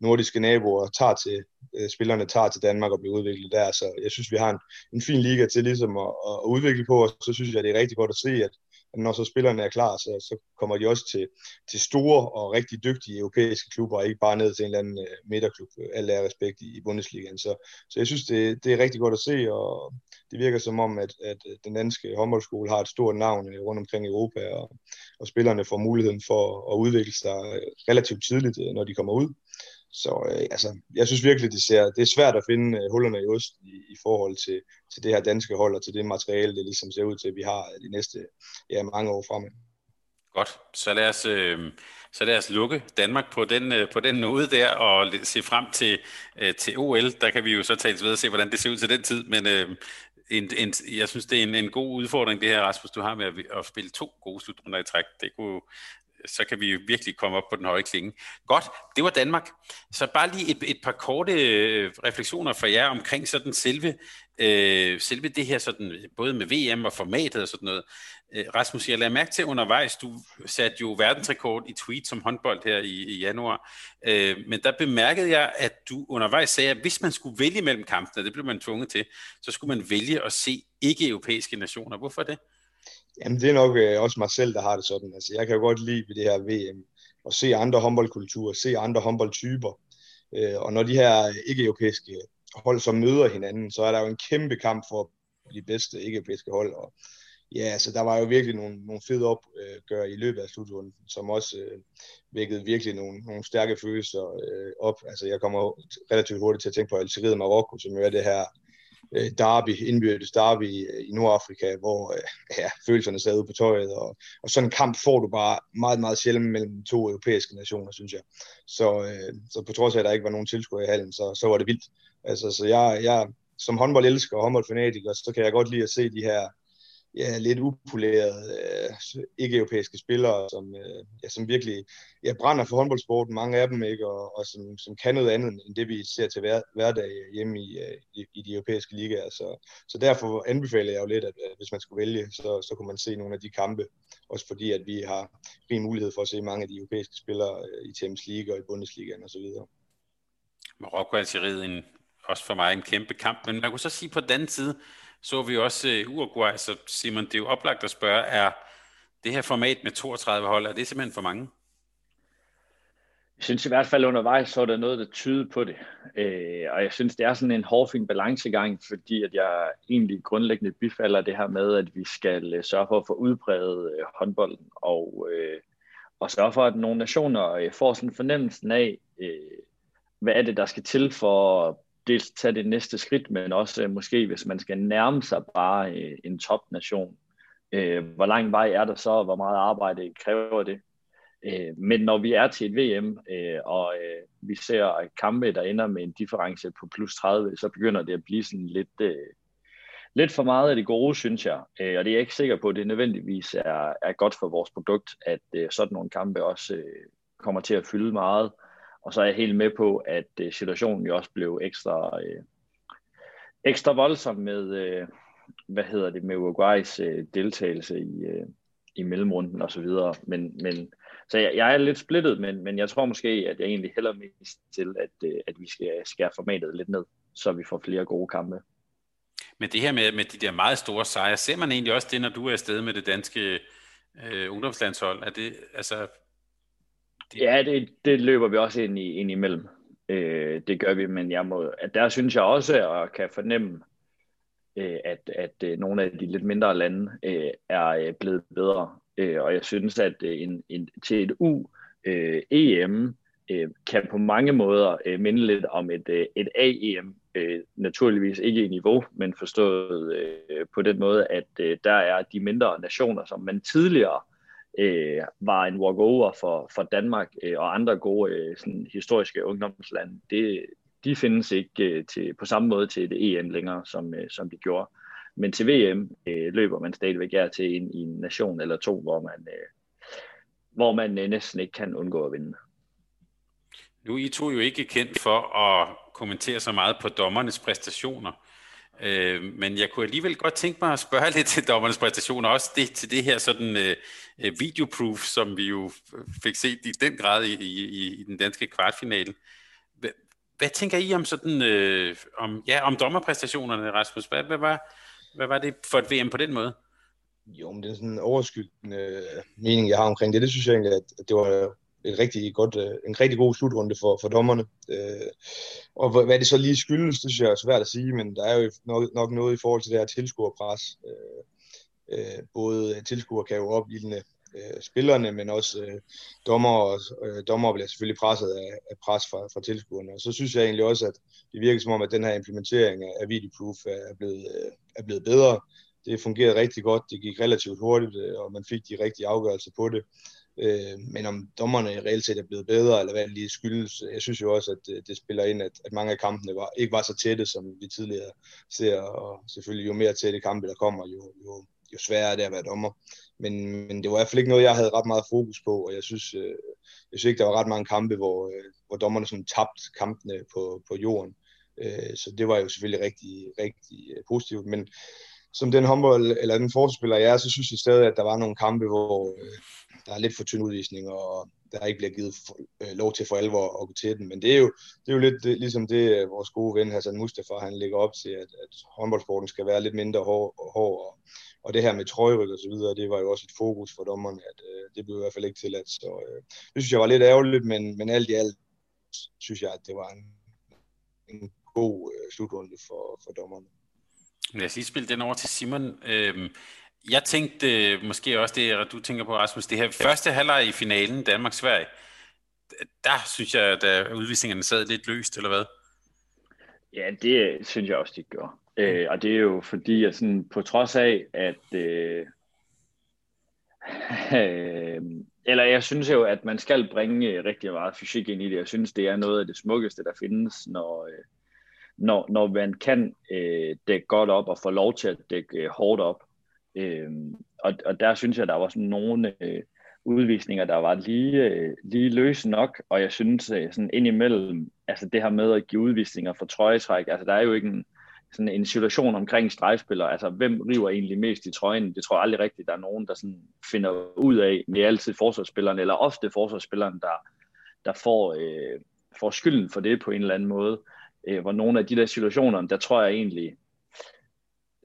nordiske naboer, tager til, øh, spillerne tager til Danmark og bliver udviklet der, så jeg synes, vi har en, en fin liga til ligesom at, at udvikle på, og så synes jeg, det er rigtig godt at se, at, at når så spillerne er klar, så, så kommer de også til, til store og rigtig dygtige europæiske klubber, og ikke bare ned til en eller anden øh, midterklub, øh, alt er respekt i, i Bundesligaen. Så, så jeg synes, det, det er rigtig godt at se, og det virker som om, at, at øh, den danske håndboldskole har et stort navn rundt omkring i Europa, og, og spillerne får muligheden for at udvikle sig relativt tidligt, når de kommer ud. Så øh, altså, jeg synes virkelig, det, ser, det er svært at finde øh, hullerne i ost i, i forhold til, til det her danske hold og til det materiale, det ligesom ser ud til, at vi har øh, de næste ja, mange år fremme. Godt, så lad os, øh, så lad os lukke Danmark på den, øh, på den nåde der og se frem til, øh, til OL. Der kan vi jo så tale ved og se, hvordan det ser ud til den tid, men øh, en, en, jeg synes, det er en, en god udfordring, det her, Rasmus, du har med at, at spille to gode slutrunder i træk. Det kunne, så kan vi jo virkelig komme op på den høje klinge. Godt, det var Danmark. Så bare lige et, et par korte øh, refleksioner fra jer omkring sådan selve, øh, selve det her, sådan, både med VM og formatet og sådan noget. Øh, Rasmus, jeg lader mærke til undervejs, du satte jo verdensrekord i tweet som håndbold her i, i januar, øh, men der bemærkede jeg, at du undervejs sagde, at hvis man skulle vælge mellem kampene, det blev man tvunget til, så skulle man vælge at se ikke-europæiske nationer. Hvorfor det? Jamen, det er nok øh, også mig selv, der har det sådan. Altså, jeg kan jo godt lide ved det her VM at se andre håndboldkulturer, se andre håndboldtyper. Øh, og når de her ikke-europæiske hold så møder hinanden, så er der jo en kæmpe kamp for at blive bedste ikke-europæiske hold. Og ja, altså, der var jo virkelig nogle, nogle fede opgør i løbet af slutrunden, som også øh, vækkede virkelig nogle, nogle stærke følelser øh, op. Altså, jeg kommer relativt hurtigt til at tænke på Algeriet og Marokko, som jo er det her øh, derby, indbyrdes derby i, i Nordafrika, hvor øh, ja, følelserne sad ude på tøjet, og, og sådan en kamp får du bare meget, meget sjældent mellem to europæiske nationer, synes jeg. Så, øh, så på trods af, at der ikke var nogen tilskuere i hallen, så, så var det vildt. Altså, så jeg, jeg som håndboldelsker og håndboldfanatiker, så kan jeg godt lide at se de her ja, lidt upolerede, øh, ikke-europæiske spillere, som, øh, ja, som virkelig ja, brænder for håndboldsporten, mange af dem, ikke, og, og som, som kan noget andet end det, vi ser til hver, hverdag hjemme i, øh, i, i de europæiske ligaer. Så, så derfor anbefaler jeg jo lidt, at, at hvis man skulle vælge, så, så kunne man se nogle af de kampe, også fordi, at vi har rig mulighed for at se mange af de europæiske spillere øh, i Champions League og i Bundesligaen osv. Marokko er en, også for mig en kæmpe kamp, men man kunne så sige på den anden side, så vi også øh, Uruguay, så Simon, det er jo oplagt at spørge, er det her format med 32 hold, er det simpelthen for mange? Jeg synes i hvert fald undervejs, så er der noget, der tyder på det. Øh, og jeg synes, det er sådan en hårfin balancegang, fordi at jeg egentlig grundlæggende bifalder det her med, at vi skal øh, sørge for at få udbredt øh, håndbolden, og, øh, og sørge for, at nogle nationer øh, får sådan en fornemmelse af, øh, hvad er det, der skal til for dels tage det næste skridt, men også øh, måske, hvis man skal nærme sig bare øh, en topnation. Øh, hvor lang vej er der så, og hvor meget arbejde kræver det? Øh, men når vi er til et VM, øh, og øh, vi ser kampe, der ender med en difference på plus 30, så begynder det at blive sådan lidt, øh, lidt for meget af det gode, synes jeg. Øh, og det er jeg ikke sikker på, at det nødvendigvis er, er godt for vores produkt, at øh, sådan nogle kampe også øh, kommer til at fylde meget. Og så er jeg helt med på, at øh, situationen jo også blev ekstra, øh, ekstra voldsom med, øh, hvad hedder det, med Uruguays øh, deltagelse i, øh, i mellemrunden og så videre. Men, men, så jeg, jeg er lidt splittet, men, men jeg tror måske, at jeg egentlig heller mest til, at, øh, at vi skal skære formatet lidt ned, så vi får flere gode kampe. Men det her med, med de der meget store sejre, ser man egentlig også det, når du er afsted med det danske øh, ungdomslandshold? Er det, altså. Ja, det, det løber vi også ind, i, ind imellem. Øh, det gør vi, men jeg må, at der synes jeg også, at kan fornemme, øh, at, at øh, nogle af de lidt mindre lande øh, er øh, blevet bedre. Øh, og jeg synes, at øh, en, en, til et U øh, EM øh, kan på mange måder øh, minde lidt om et, øh, et AEM. Øh, naturligvis ikke i niveau, men forstået øh, på den måde, at øh, der er de mindre nationer, som man tidligere øh, var en walkover for, for Danmark øh, og andre gode øh, sådan, historiske ungdomslande, det, de findes ikke øh, til, på samme måde til det EM længere, som, øh, som de gjorde. Men til VM øh, løber man stadigvæk her til en, i en nation eller to, hvor man, øh, hvor man øh, næsten ikke kan undgå at vinde. Nu er I to jo ikke kendt for at kommentere så meget på dommernes præstationer. Øh, men jeg kunne alligevel godt tænke mig at spørge lidt til dommernes præstationer, også det, til det her sådan øh, øh videoproof, som vi jo fik set i den grad i, i, i den danske kvartfinale. Hvad, hvad tænker I om sådan øh, om, ja, om dommerpræstationerne, Rasmus? Hvad, hvad, var, hvad var det for et VM på den måde? Jo, men det er sådan en overskyggende øh, mening, jeg har omkring det. Det synes jeg egentlig, at det var et rigtig godt, øh, en rigtig god slutrunde for, for dommerne. Øh, og hvad det så lige skyldes, det synes jeg er svært at sige, men der er jo nok, nok noget i forhold til det her tilskuerpres. Øh, øh, både tilskuer kan jo opildne øh, spillerne, men også øh, dommer, og, øh, dommer bliver selvfølgelig presset af, af pres fra, fra tilskuerne. Og så synes jeg egentlig også, at det virker som om, at den her implementering af videoproof er blevet, øh, er blevet bedre. Det fungerede rigtig godt, det gik relativt hurtigt, øh, og man fik de rigtige afgørelser på det. Øh, men om dommerne i reelt set er blevet bedre, eller hvad det lige skyldes, jeg synes jo også, at det, det spiller ind, at, at mange af kampene var, ikke var så tætte, som vi tidligere ser, og selvfølgelig jo mere tætte kampe, der kommer, jo, jo, jo sværere er det at være dommer. Men, men det var i hvert fald ikke noget, jeg havde ret meget fokus på, og jeg synes, øh, jeg synes ikke, der var ret mange kampe, hvor, øh, hvor dommerne sådan tabte kampene på, på jorden. Øh, så det var jo selvfølgelig rigtig, rigtig øh, positivt, men som den håndbold, eller den forspiller jeg er, så synes jeg stadig, at der var nogle kampe, hvor, øh, der er lidt for tynd udvisning, og der ikke bliver givet for, øh, lov til for alvor at gå til den. Men det er jo, det er jo lidt det, ligesom det, øh, vores gode ven Hassan Mustafa, han lægger op til, at, at håndboldsporten skal være lidt mindre hård, hård og, og det her med trøjeryk og så videre, det var jo også et fokus for dommerne, at øh, det blev i hvert fald ikke tilladt. Så øh, det synes jeg var lidt ærgerligt, men, men alt i alt synes jeg, at det var en, en god øh, slutrunde for, for dommerne. Lad os lige spille den over til Simon. Øhm, jeg tænkte øh, måske også det, du tænker på, Rasmus, det her første halvleg i finalen, Danmark-Sverige, der synes jeg, at udvisningerne sad lidt løst, eller hvad? Ja, det synes jeg også, de gjorde. Øh, og det er jo fordi, at sådan, på trods af, at... Øh, øh, eller jeg synes jo, at man skal bringe rigtig meget fysik ind i det. Jeg synes, det er noget af det smukkeste, der findes, når, øh, når, når man kan øh, dække godt op og få lov til at dække øh, hårdt op. Øh, og, og der synes jeg, der var sådan nogle øh, udvisninger, der var lige, øh, lige løse nok, og jeg synes øh, sådan indimellem, altså det her med at give udvisninger for trøjetræk, altså der er jo ikke en, sådan en situation omkring stregspillere, altså hvem river egentlig mest i trøjen, det tror jeg aldrig rigtigt, der er nogen, der sådan finder ud af, med altid forsvarsspilleren, eller ofte forsvarsspilleren, der, der får, øh, får skylden for det på en eller anden måde, øh, hvor nogle af de der situationer, der tror jeg egentlig,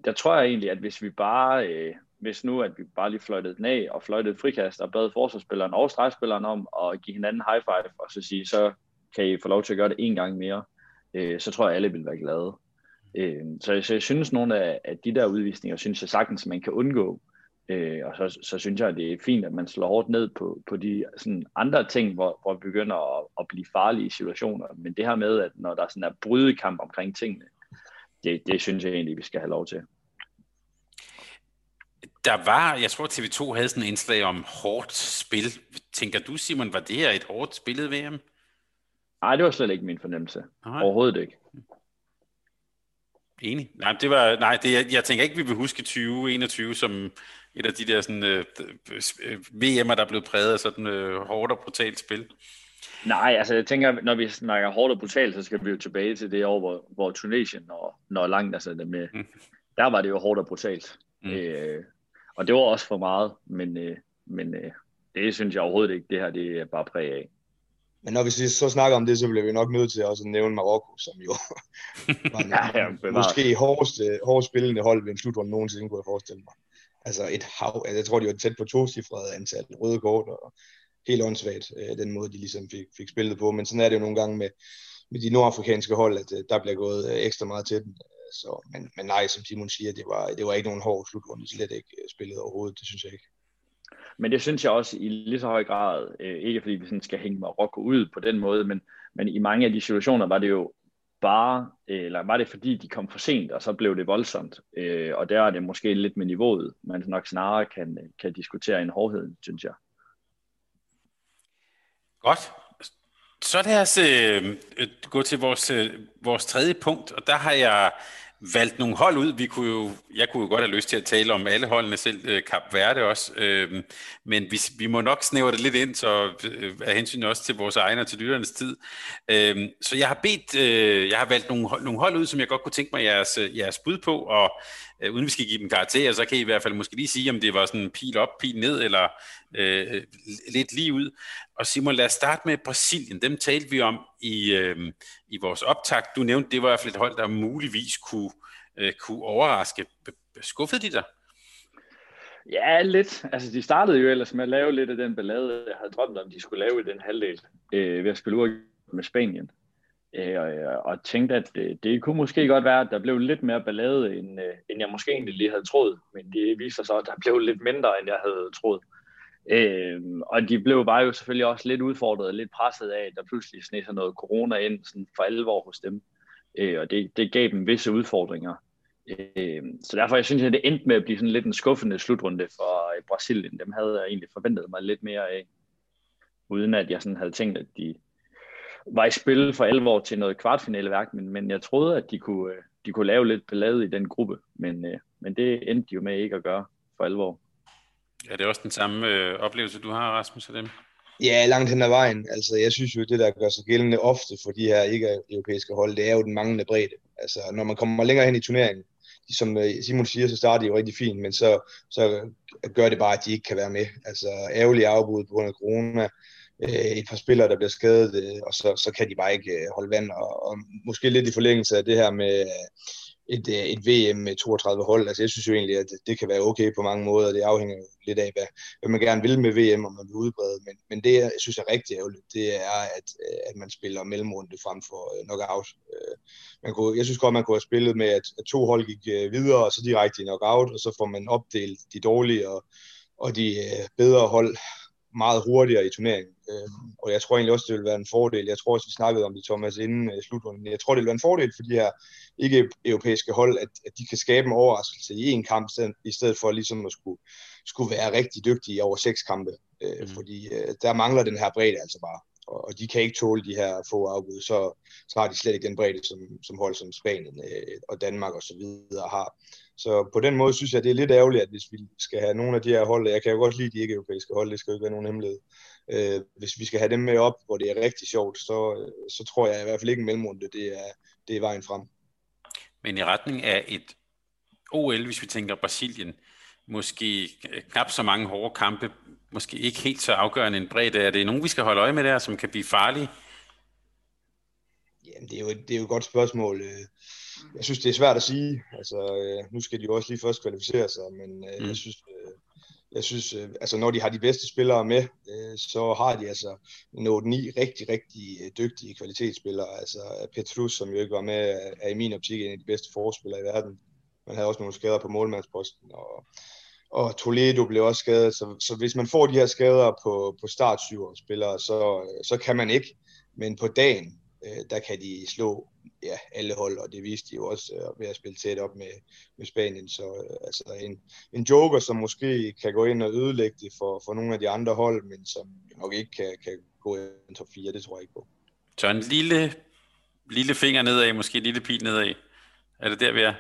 der tror jeg egentlig, at hvis vi bare, øh, hvis nu, at vi bare lige fløjtede den af, og fløjtede frikast, og bad forsvarsspilleren og stregspilleren om at give hinanden high five, og så sige, så kan I få lov til at gøre det en gang mere, øh, så tror jeg, at alle vil være glade. Øh, så, så jeg synes, nogle af, af de der udvisninger, synes jeg sagtens, man kan undgå. Øh, og så, så synes jeg, at det er fint, at man slår hårdt ned på, på de sådan andre ting, hvor, hvor vi begynder at, at blive farlige situationer. Men det her med, at når der sådan er brydekamp omkring tingene, det, det synes jeg egentlig, vi skal have lov til. Der var, jeg tror TV2 havde sådan en indslag om hårdt spil. Tænker du, Simon, var det her et hårdt spillet VM? Nej, det var slet ikke min fornemmelse. Nej. Overhovedet ikke. Enig. Nej, det var, nej det, jeg, jeg tænker ikke, vi vil huske 2021 som et af de der sådan, øh, VM'er, der er blevet præget af sådan øh, hårdt og brutalt spil. Nej, altså jeg tænker, når vi snakker hårdt og brutalt, så skal vi jo tilbage til det år, hvor, hvor Tunesien når, når langt, altså det med, mm. der var det jo hårdt og brutalt. Mm. Øh, og det var også for meget, men, øh, men øh, det synes jeg overhovedet ikke, det her det er bare præg af. Men når vi så snakker om det, så bliver vi nok nødt til også at nævne Marokko, som jo var en, ja, ja, måske hårdest, hårdest spillende hold ved en slutrunde nogensinde, kunne jeg forestille mig. Altså et hav, altså jeg tror, de var tæt på to cifrede antal røde kort, og helt åndssvagt, øh, den måde, de ligesom fik, fik spillet på. Men sådan er det jo nogle gange med, med de nordafrikanske hold, at øh, der bliver gået øh, ekstra meget til den. Så, men, men nej, som Simon siger, det var, det var ikke nogen hård slutrunde, slet ikke spillet overhovedet, det synes jeg ikke. Men det synes jeg også i lige så høj grad, øh, ikke fordi vi sådan skal hænge Marokko ud på den måde, men, men i mange af de situationer var det jo bare, eller var det fordi de kom for sent, og så blev det voldsomt. Øh, og der er det måske lidt med niveauet, man nok snarere kan, kan diskutere en hårdhed, synes jeg. Godt. Så lad os øh, øh, gå til vores, øh, vores tredje punkt, og der har jeg valgt nogle hold ud. Vi kunne jo, jeg kunne jo godt have lyst til at tale om alle holdene, selv øh, Kap Verde også, øh, men vi, vi må nok snævre det lidt ind, så øh, af hensyn også til vores egne og til lytternes tid. Øh, så jeg har bedt, øh, jeg har valgt nogle, nogle hold ud, som jeg godt kunne tænke mig jeres, øh, jeres bud på, og øh, uden vi skal give dem karakterer, så kan I i hvert fald måske lige sige, om det var sådan pil op, pil ned, eller øh, lidt lige ud. Og Simon, lad os starte med Brasilien. Dem talte vi om i, øh, i vores optakt. Du nævnte, det var i hvert fald et hold, der muligvis kunne, øh, kunne overraske. Skuffede de dig? Ja, lidt. Altså, de startede jo ellers med at lave lidt af den ballade, jeg havde drømt om, de skulle lave i den halvdel øh, ved at spille ud med Spanien. Øh, og, og tænkte, at det, det kunne måske godt være, at der blev lidt mere ballade, end, øh, end jeg måske egentlig lige havde troet. Men det viser sig, at der blev lidt mindre, end jeg havde troet. Øh, og de blev bare jo selvfølgelig også lidt udfordret og lidt presset af, at der pludselig sne sig noget corona ind sådan for alvor hos dem. Øh, og det, det gav dem visse udfordringer. Øh, så derfor jeg synes jeg, det endte med at blive sådan lidt en skuffende slutrunde for øh, Brasilien. Dem havde jeg egentlig forventet mig lidt mere af. Uden at jeg sådan havde tænkt, at de var i spil for alvor til noget kvartfinaleværk, men, men jeg troede, at de kunne, øh, de kunne lave lidt ballade i den gruppe. Men, øh, men det endte de jo med ikke at gøre for alvor. Ja, det er også den samme øh, oplevelse, du har, Rasmus, af dem. Ja, langt hen ad vejen. Altså, jeg synes jo, det der gør sig gældende ofte for de her ikke-europæiske hold, det er jo den manglende bredde. Altså, når man kommer længere hen i turneringen, som øh, Simon siger, så starter de jo rigtig fint, men så, så gør det bare, at de ikke kan være med. Altså, ærgerlige afbud på grund af corona, øh, et par spillere, der bliver skadet, øh, og så, så kan de bare ikke øh, holde vand. Og, og måske lidt i forlængelse af det her med øh, et, øh, et VM med 32 hold. Altså, jeg synes jo egentlig, at det kan være okay på mange måder. Det afhænger lidt af, hvad, hvad man gerne vil med VM, om man vil udbrede. Men, men det, jeg synes er rigtig ærgerligt, det er, at, øh, at man spiller mellemrunde frem for øh, knockout. Man kunne, jeg synes godt, man kunne have spillet med, at, at to hold gik videre, og så direkte i knockout, og så får man opdelt de dårlige og, og de bedre hold meget hurtigere i turneringen. Øh, og jeg tror egentlig også, det vil være en fordel. Jeg tror også, vi snakkede om det, Thomas, inden øh, slutrunden. Jeg tror, det vil være en fordel for de her ikke-europæiske hold, at, at de kan skabe en overraskelse i en kamp, i stedet for ligesom at skulle, skulle være rigtig dygtige over seks kampe. Øh, mm. Fordi øh, der mangler den her bredde altså bare. Og, og de kan ikke tåle de her få afbud. Så, så har de slet ikke den bredde, som, som hold som Spanien øh, og Danmark og så videre har. Så på den måde synes jeg, det er lidt ærgerligt, at hvis vi skal have nogle af de her hold, jeg kan jo godt lide de ikke-europæiske hold, det skal jo ikke være nogen hemmelighed. Øh, hvis vi skal have dem med op, hvor det er rigtig sjovt, så, så tror jeg i hvert fald ikke en mellemrunde, det er, det er vejen frem. Men i retning af et OL, hvis vi tænker Brasilien, måske knap så mange hårde kampe, måske ikke helt så afgørende en bredde. Er det nogen, vi skal holde øje med der, som kan blive farlige? Jamen, det er, jo, det er jo et godt spørgsmål. Øh, jeg synes, det er svært at sige. Altså, øh, nu skal de jo også lige først kvalificere sig, men øh, mm. jeg synes, jeg synes, altså når de har de bedste spillere med, så har de altså nået ni rigtig, rigtig dygtige kvalitetsspillere. Altså Petrus, som jo ikke var med, er i min optik en af de bedste forspillere i verden. Man havde også nogle skader på målmandsposten, og, og Toledo blev også skadet. Så, så hvis man får de her skader på, på start spillere, så, så kan man ikke. Men på dagen, øh, der kan de slå ja, alle hold, og det viste de jo også øh, ved at spille tæt op med, med Spanien. Så øh, altså en, en joker, som måske kan gå ind og ødelægge det for, for nogle af de andre hold, men som nok ikke kan, kan gå i en top 4, det tror jeg ikke på. Så en lille, lille finger nedad, måske en lille pil nedad. Er det der, vi er?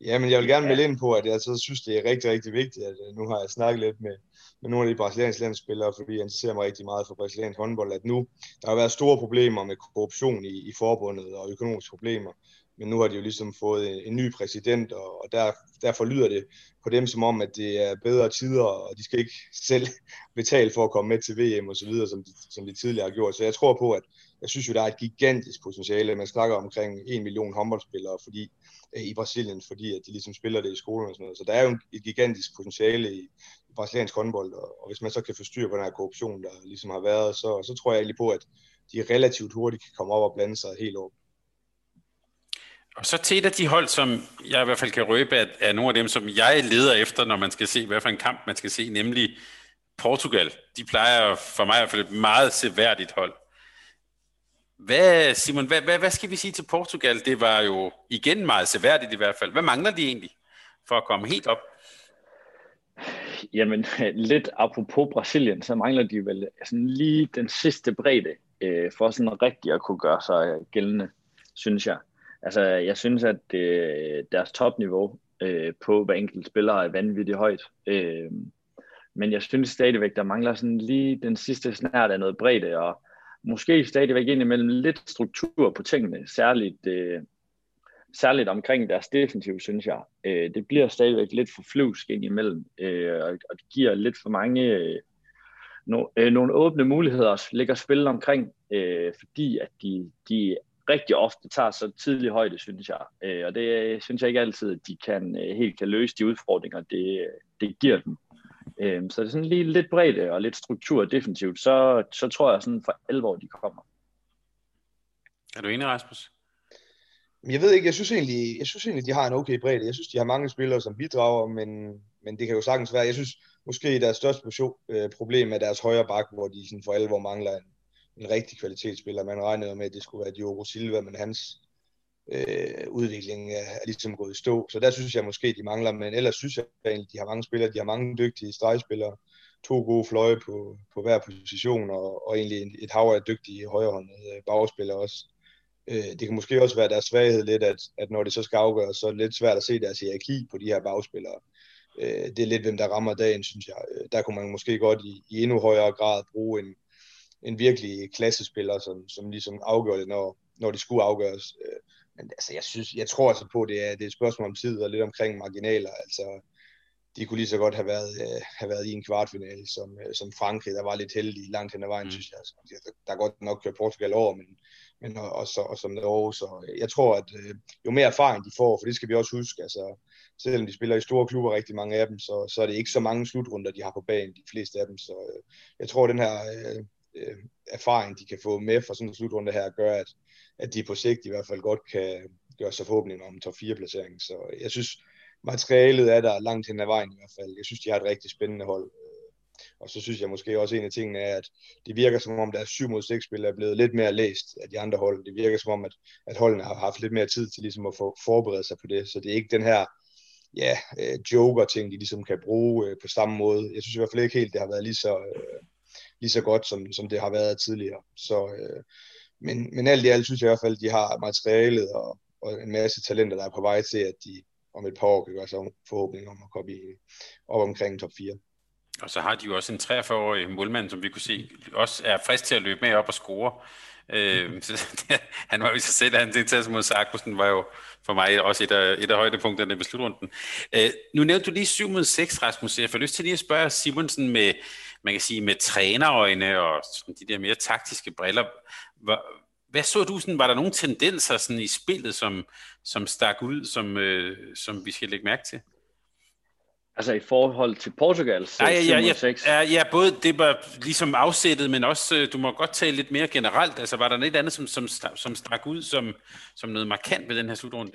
Ja, men jeg vil gerne melde ind på, at jeg så synes, det er rigtig, rigtig vigtigt, at øh, nu har jeg snakket lidt med, med nogle af de brasilianske landsspillere, fordi jeg interesserer mig rigtig meget for brasiliansk håndbold, at nu der har været store problemer med korruption i, i forbundet og økonomiske problemer, men nu har de jo ligesom fået en, en ny præsident, og, og der, derfor lyder det på dem som om, at det er bedre tider, og de skal ikke selv betale for at komme med til VM og så videre, som de, som de tidligere har gjort. Så jeg tror på, at jeg synes jo, der er et gigantisk potentiale. Man snakker omkring en million håndboldspillere fordi, Øh, i Brasilien, fordi at de ligesom spiller det i skolen og sådan noget. Så der er jo et gigantisk potentiale i, i brasiliansk håndbold, og, og hvis man så kan få styr på den her korruption, der ligesom har været, så, så tror jeg egentlig på, at de relativt hurtigt kan komme op og blande sig helt åbent. Og så til et af de hold, som jeg i hvert fald kan røbe, at er nogle af dem, som jeg leder efter, når man skal se, hvad for en kamp man skal se, nemlig Portugal. De plejer for mig i hvert fald et meget seværdigt hold. Hvad, Simon, hvad, hvad, hvad skal vi sige til Portugal? Det var jo igen meget seværdigt i hvert fald. Hvad mangler de egentlig for at komme helt op? Jamen, lidt apropos Brasilien, så mangler de vel sådan lige den sidste bredde øh, for sådan rigtigt at kunne gøre sig gældende, synes jeg. Altså, jeg synes, at øh, deres topniveau øh, på hver enkelt spiller er vanvittigt højt. Øh, men jeg synes stadigvæk, der mangler sådan lige den sidste snært af noget bredde, og måske stadigvæk indimellem lidt struktur på tingene, særligt, øh, særligt omkring deres defensiv, synes jeg. Øh, det bliver stadigvæk lidt for flyvsk indimellem, øh, og det giver lidt for mange øh, no, øh, nogle åbne muligheder ligger spil omkring, øh, fordi at de, de rigtig ofte tager så tidlig højde, synes jeg. Øh, og det øh, synes jeg ikke altid, at de kan, øh, helt kan løse de udfordringer, det, øh, det giver dem. Øh, så det er sådan lige lidt bredde og lidt struktur defensivt, så, så tror jeg sådan for alvor, de kommer. Er du enig, Rasmus? Jeg ved ikke, jeg synes egentlig, jeg synes egentlig, de har en okay bredde. Jeg synes, de har mange spillere, som bidrager, men, men det kan jo sagtens være. Jeg synes måske, deres største problem er deres højre bak, hvor de sådan for alvor mangler en, en rigtig kvalitetsspiller. Man regnede med, at det skulle være Diogo Silva, men hans øh, udviklingen er, er ligesom gået i stå. Så der synes jeg måske, de mangler, men ellers synes jeg egentlig, de har mange spillere. De har mange dygtige stregspillere, to gode fløje på, på hver position, og, og egentlig et hav af dygtige højrehåndede øh, bagspillere også. Øh, det kan måske også være deres svaghed lidt, at, at når det så skal afgøres, så er det lidt svært at se deres hierarki på de her bagspillere. Øh, det er lidt, hvem der rammer dagen, synes jeg. Øh, der kunne man måske godt i, i endnu højere grad bruge en, en virkelig klassespiller, som, som ligesom afgør det, når, når det skulle afgøres. Øh, men altså, jeg, synes, jeg tror altså på, at det er, det er et spørgsmål om tid og lidt omkring marginaler. Altså, de kunne lige så godt have været, øh, have været i en kvartfinale som, øh, som Frankrig, der var lidt heldig langt hen ad vejen, mm. synes jeg. Altså, der er godt nok kørt Portugal over, men, men og, og, så, og som Norge. Så jeg tror, at øh, jo mere erfaring de får, for det skal vi også huske, altså, selvom de spiller i store klubber, rigtig mange af dem, så, så er det ikke så mange slutrunder, de har på banen, de fleste af dem. Så øh, jeg tror, at den her øh, øh, erfaring, de kan få med fra sådan en slutrunde her, gør, at, at de på sigt i hvert fald godt kan gøre sig forhåbninger om top 4 placering. Så jeg synes, materialet er der langt hen ad vejen i hvert fald. Jeg synes, de har et rigtig spændende hold. Øh, og så synes jeg måske også, en af tingene er, at det virker som om, deres 7 mod 6 spil er blevet lidt mere læst af de andre hold. Det virker som om, at, at holdene har haft lidt mere tid til ligesom at få forberede sig på det. Så det er ikke den her ja, øh, joker-ting, de ligesom kan bruge øh, på samme måde. Jeg synes i hvert fald ikke helt, det har været lige så, lige så godt, som, som det har været tidligere. Så, øh, men, men alt i alt synes jeg i hvert fald, at de har materialet og, og en masse talenter, der er på vej til, at de, om et par år kan gøre sig forhåbning om at komme i, op omkring top 4. Og så har de jo også en 43-årig målmand, som vi kunne se, også er frisk til at løbe med op og score. Øh, så han var jo i sig selv, hans indsats mod Sarkusen var jo for mig også et af, et af højdepunkterne ved slutrunden. Øh, nu nævnte du lige 7 mod 6, Rasmus. Jeg får lyst til lige at spørge Simonsen med, man kan sige, med trænerøjne og sådan de der mere taktiske briller. Hvor, hvad så du, sådan, var der nogle tendenser sådan i spillet, som, som stak ud, som, øh, som vi skal lægge mærke til? Altså i forhold til Portugal, ja, ja, ja, ja, ja, både det var ligesom afsættet, men også, øh, du må godt tale lidt mere generelt. Altså var der noget andet, som, som, som stak ud som, som noget markant ved den her slutrunde?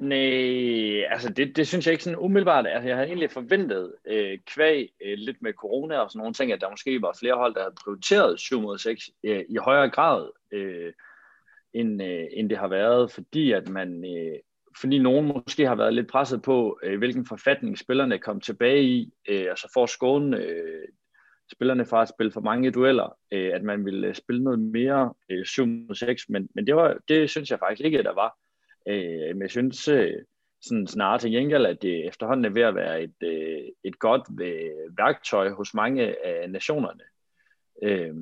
Nej, altså det, det synes jeg ikke sådan umiddelbart. Altså jeg havde egentlig forventet, øh, kvæg øh, lidt med corona og sådan nogle ting, at der måske var flere hold, der havde prioriteret 7 mod 6 øh, i højere grad, øh, end, øh, end det har været, fordi at man, øh, fordi nogen måske har været lidt presset på, øh, hvilken forfatning spillerne kom tilbage i, øh, og så får skåne øh, spillerne fra at spille for mange dueller, øh, at man ville spille noget mere øh, 7 mod 6, men, men det, var, det synes jeg faktisk ikke, at der var. Øh, men jeg synes øh, sådan snarere til gengæld, at det efterhånden er ved at være et, øh, et godt øh, værktøj hos mange af nationerne, øh,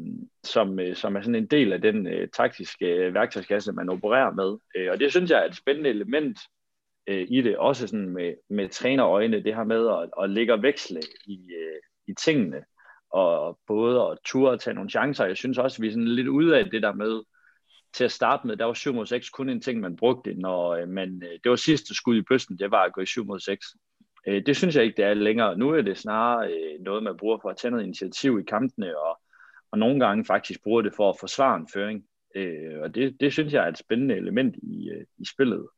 som, øh, som er sådan en del af den øh, taktiske øh, værktøjskasse, man opererer med. Øh, og det synes jeg er et spændende element øh, i det, også sådan med, med trænerøjne, det her med at, at lægge og veksle i, øh, i tingene, og både at ture og tage nogle chancer. Jeg synes også, at vi er sådan lidt ude af det der med, til at starte med, der var 7 mod 6 kun en ting, man brugte, når øh, man, øh, det var sidste skud i bøsten, det var at gå i 7 mod 6. Øh, det synes jeg ikke, det er længere. Nu er det snarere noget, man bruger for at tage noget initiativ i kampene, og, og nogle gange faktisk bruger det for at forsvare en føring. Og det, det synes jeg er et spændende element i, i spillet.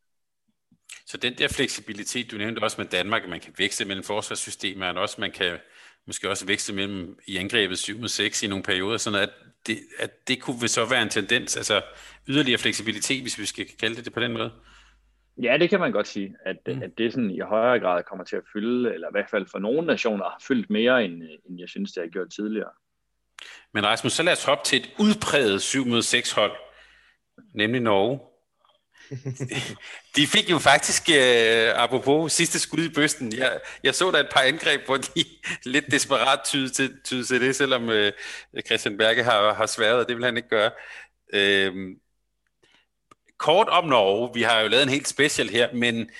Så den der fleksibilitet, du nævnte også med Danmark, at man kan vækste mellem forsvarssystemer, og også man kan måske også vækste mellem i angrebet 7 mod 6 i nogle perioder, sådan at det, at det kunne så være en tendens, altså yderligere fleksibilitet, hvis vi skal kalde det det på den måde? Ja, det kan man godt sige, at, mm. at det sådan i højere grad kommer til at fylde, eller i hvert fald for nogle nationer har fyldt mere, end, end jeg synes, det har gjort tidligere. Men Rasmus, så lad os hoppe til et udpræget 7 mod 6 hold, nemlig Norge de fik jo faktisk, øh, apropos sidste skud i bøsten, jeg, jeg så der et par angreb, hvor de lidt desperat tyde til, tyde til det, selvom øh, Christian Berge har, har sværet, og det vil han ikke gøre. Øh, kort om Norge, vi har jo lavet en helt special her, men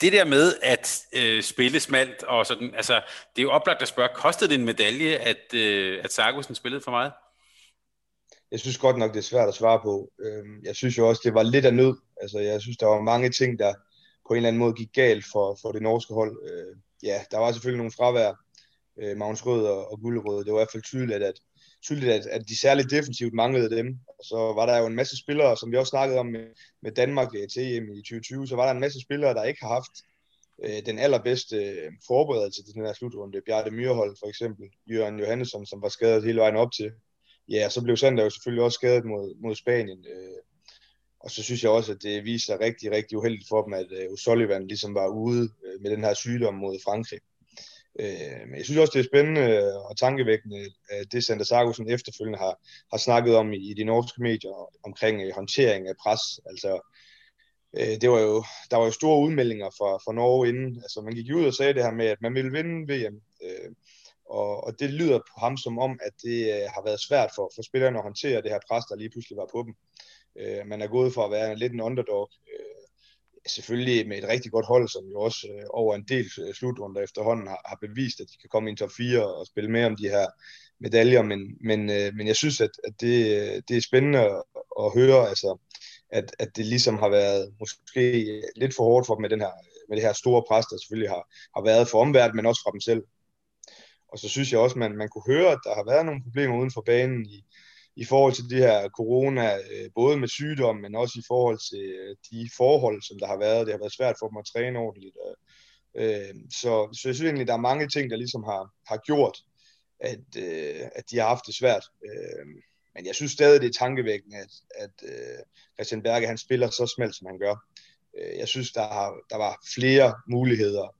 det der med at øh, spille smalt og sådan, altså, det er jo oplagt at spørge, kostede det en medalje, at, øh, at Sargussen spillede for meget? Jeg synes godt nok, det er svært at svare på. Øhm, jeg synes jo også, det var lidt af nød. Altså, jeg synes, der var mange ting, der på en eller anden måde gik galt for, for det norske hold. Øh, ja, der var selvfølgelig nogle fravær. Øh, Magnus Rød og, og Gullerød. Det var i hvert fald tydeligt, at, tydeligt at, at de særligt defensivt manglede dem. Og så var der jo en masse spillere, som vi også snakkede om med, med Danmark øh, til EM i 2020, så var der en masse spillere, der ikke har haft øh, den allerbedste øh, forberedelse til den her slutrunde. Bjarte Myrhold for eksempel, Jørgen Johannesson, som var skadet hele vejen op til, ja, så blev Sander jo selvfølgelig også skadet mod, mod Spanien. Øh, og så synes jeg også, at det viser sig rigtig, rigtig uheldigt for dem, at øh, O'Sullivan ligesom var ude øh, med den her sygdom mod Frankrig. Øh, men jeg synes også, det er spændende og tankevækkende, at det Sander Sargussen efterfølgende har, har snakket om i, i de norske medier omkring øh, håndtering af pres. Altså, øh, det var jo, der var jo store udmeldinger fra, fra Norge inden. Altså, man gik ud og sagde det her med, at man ville vinde VM. Øh, og, og det lyder på ham som om, at det øh, har været svært for, for spillerne at håndtere det her pres, der lige pludselig var på dem. Øh, man er gået for at være lidt en underdog. Øh, selvfølgelig med et rigtig godt hold, som jo også øh, over en del øh, slutrunder efterhånden har, har bevist, at de kan komme i en top 4 og spille med om de her medaljer. Men, men, øh, men jeg synes, at, at det, øh, det er spændende at, at høre, altså, at, at det ligesom har været måske lidt for hårdt for dem med, den her, med det her store pres, der selvfølgelig har, har været for omverdenen, men også fra dem selv. Og så synes jeg også, man, man kunne høre, at der har været nogle problemer uden for banen i, i forhold til det her corona, øh, både med sygdom, men også i forhold til øh, de forhold, som der har været. Det har været svært for dem at træne ordentligt. Øh, så, så jeg synes egentlig, der er mange ting, der ligesom har, har gjort, at, at de har haft det svært. men jeg synes stadig, det er tankevækkende, at, at Christian Berge han spiller så smalt, som han gør. jeg synes, der, har, der var flere muligheder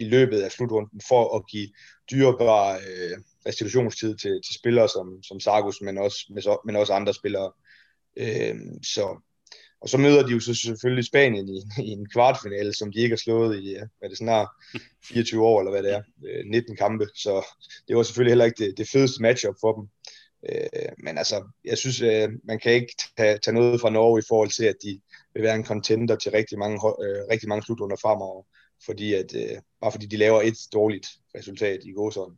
i løbet af slutrunden for at give dyrebar øh, restitutionstid til, til spillere som, som Sargus, men også, men også andre spillere. Øh, så og så møder de jo så selvfølgelig Spanien i, i en kvartfinale, som de ikke har slået i, øh, hvad det snart, 24 år, eller hvad det er, øh, 19 kampe. Så det var selvfølgelig heller ikke det, det fedeste matchup for dem. Øh, men altså, jeg synes, man kan ikke tage, tage noget fra Norge i forhold til, at de vil være en contender til rigtig mange, rigtig mange slutrunder fremover. Fordi at, bare fordi de laver et dårligt resultat i gåsøjne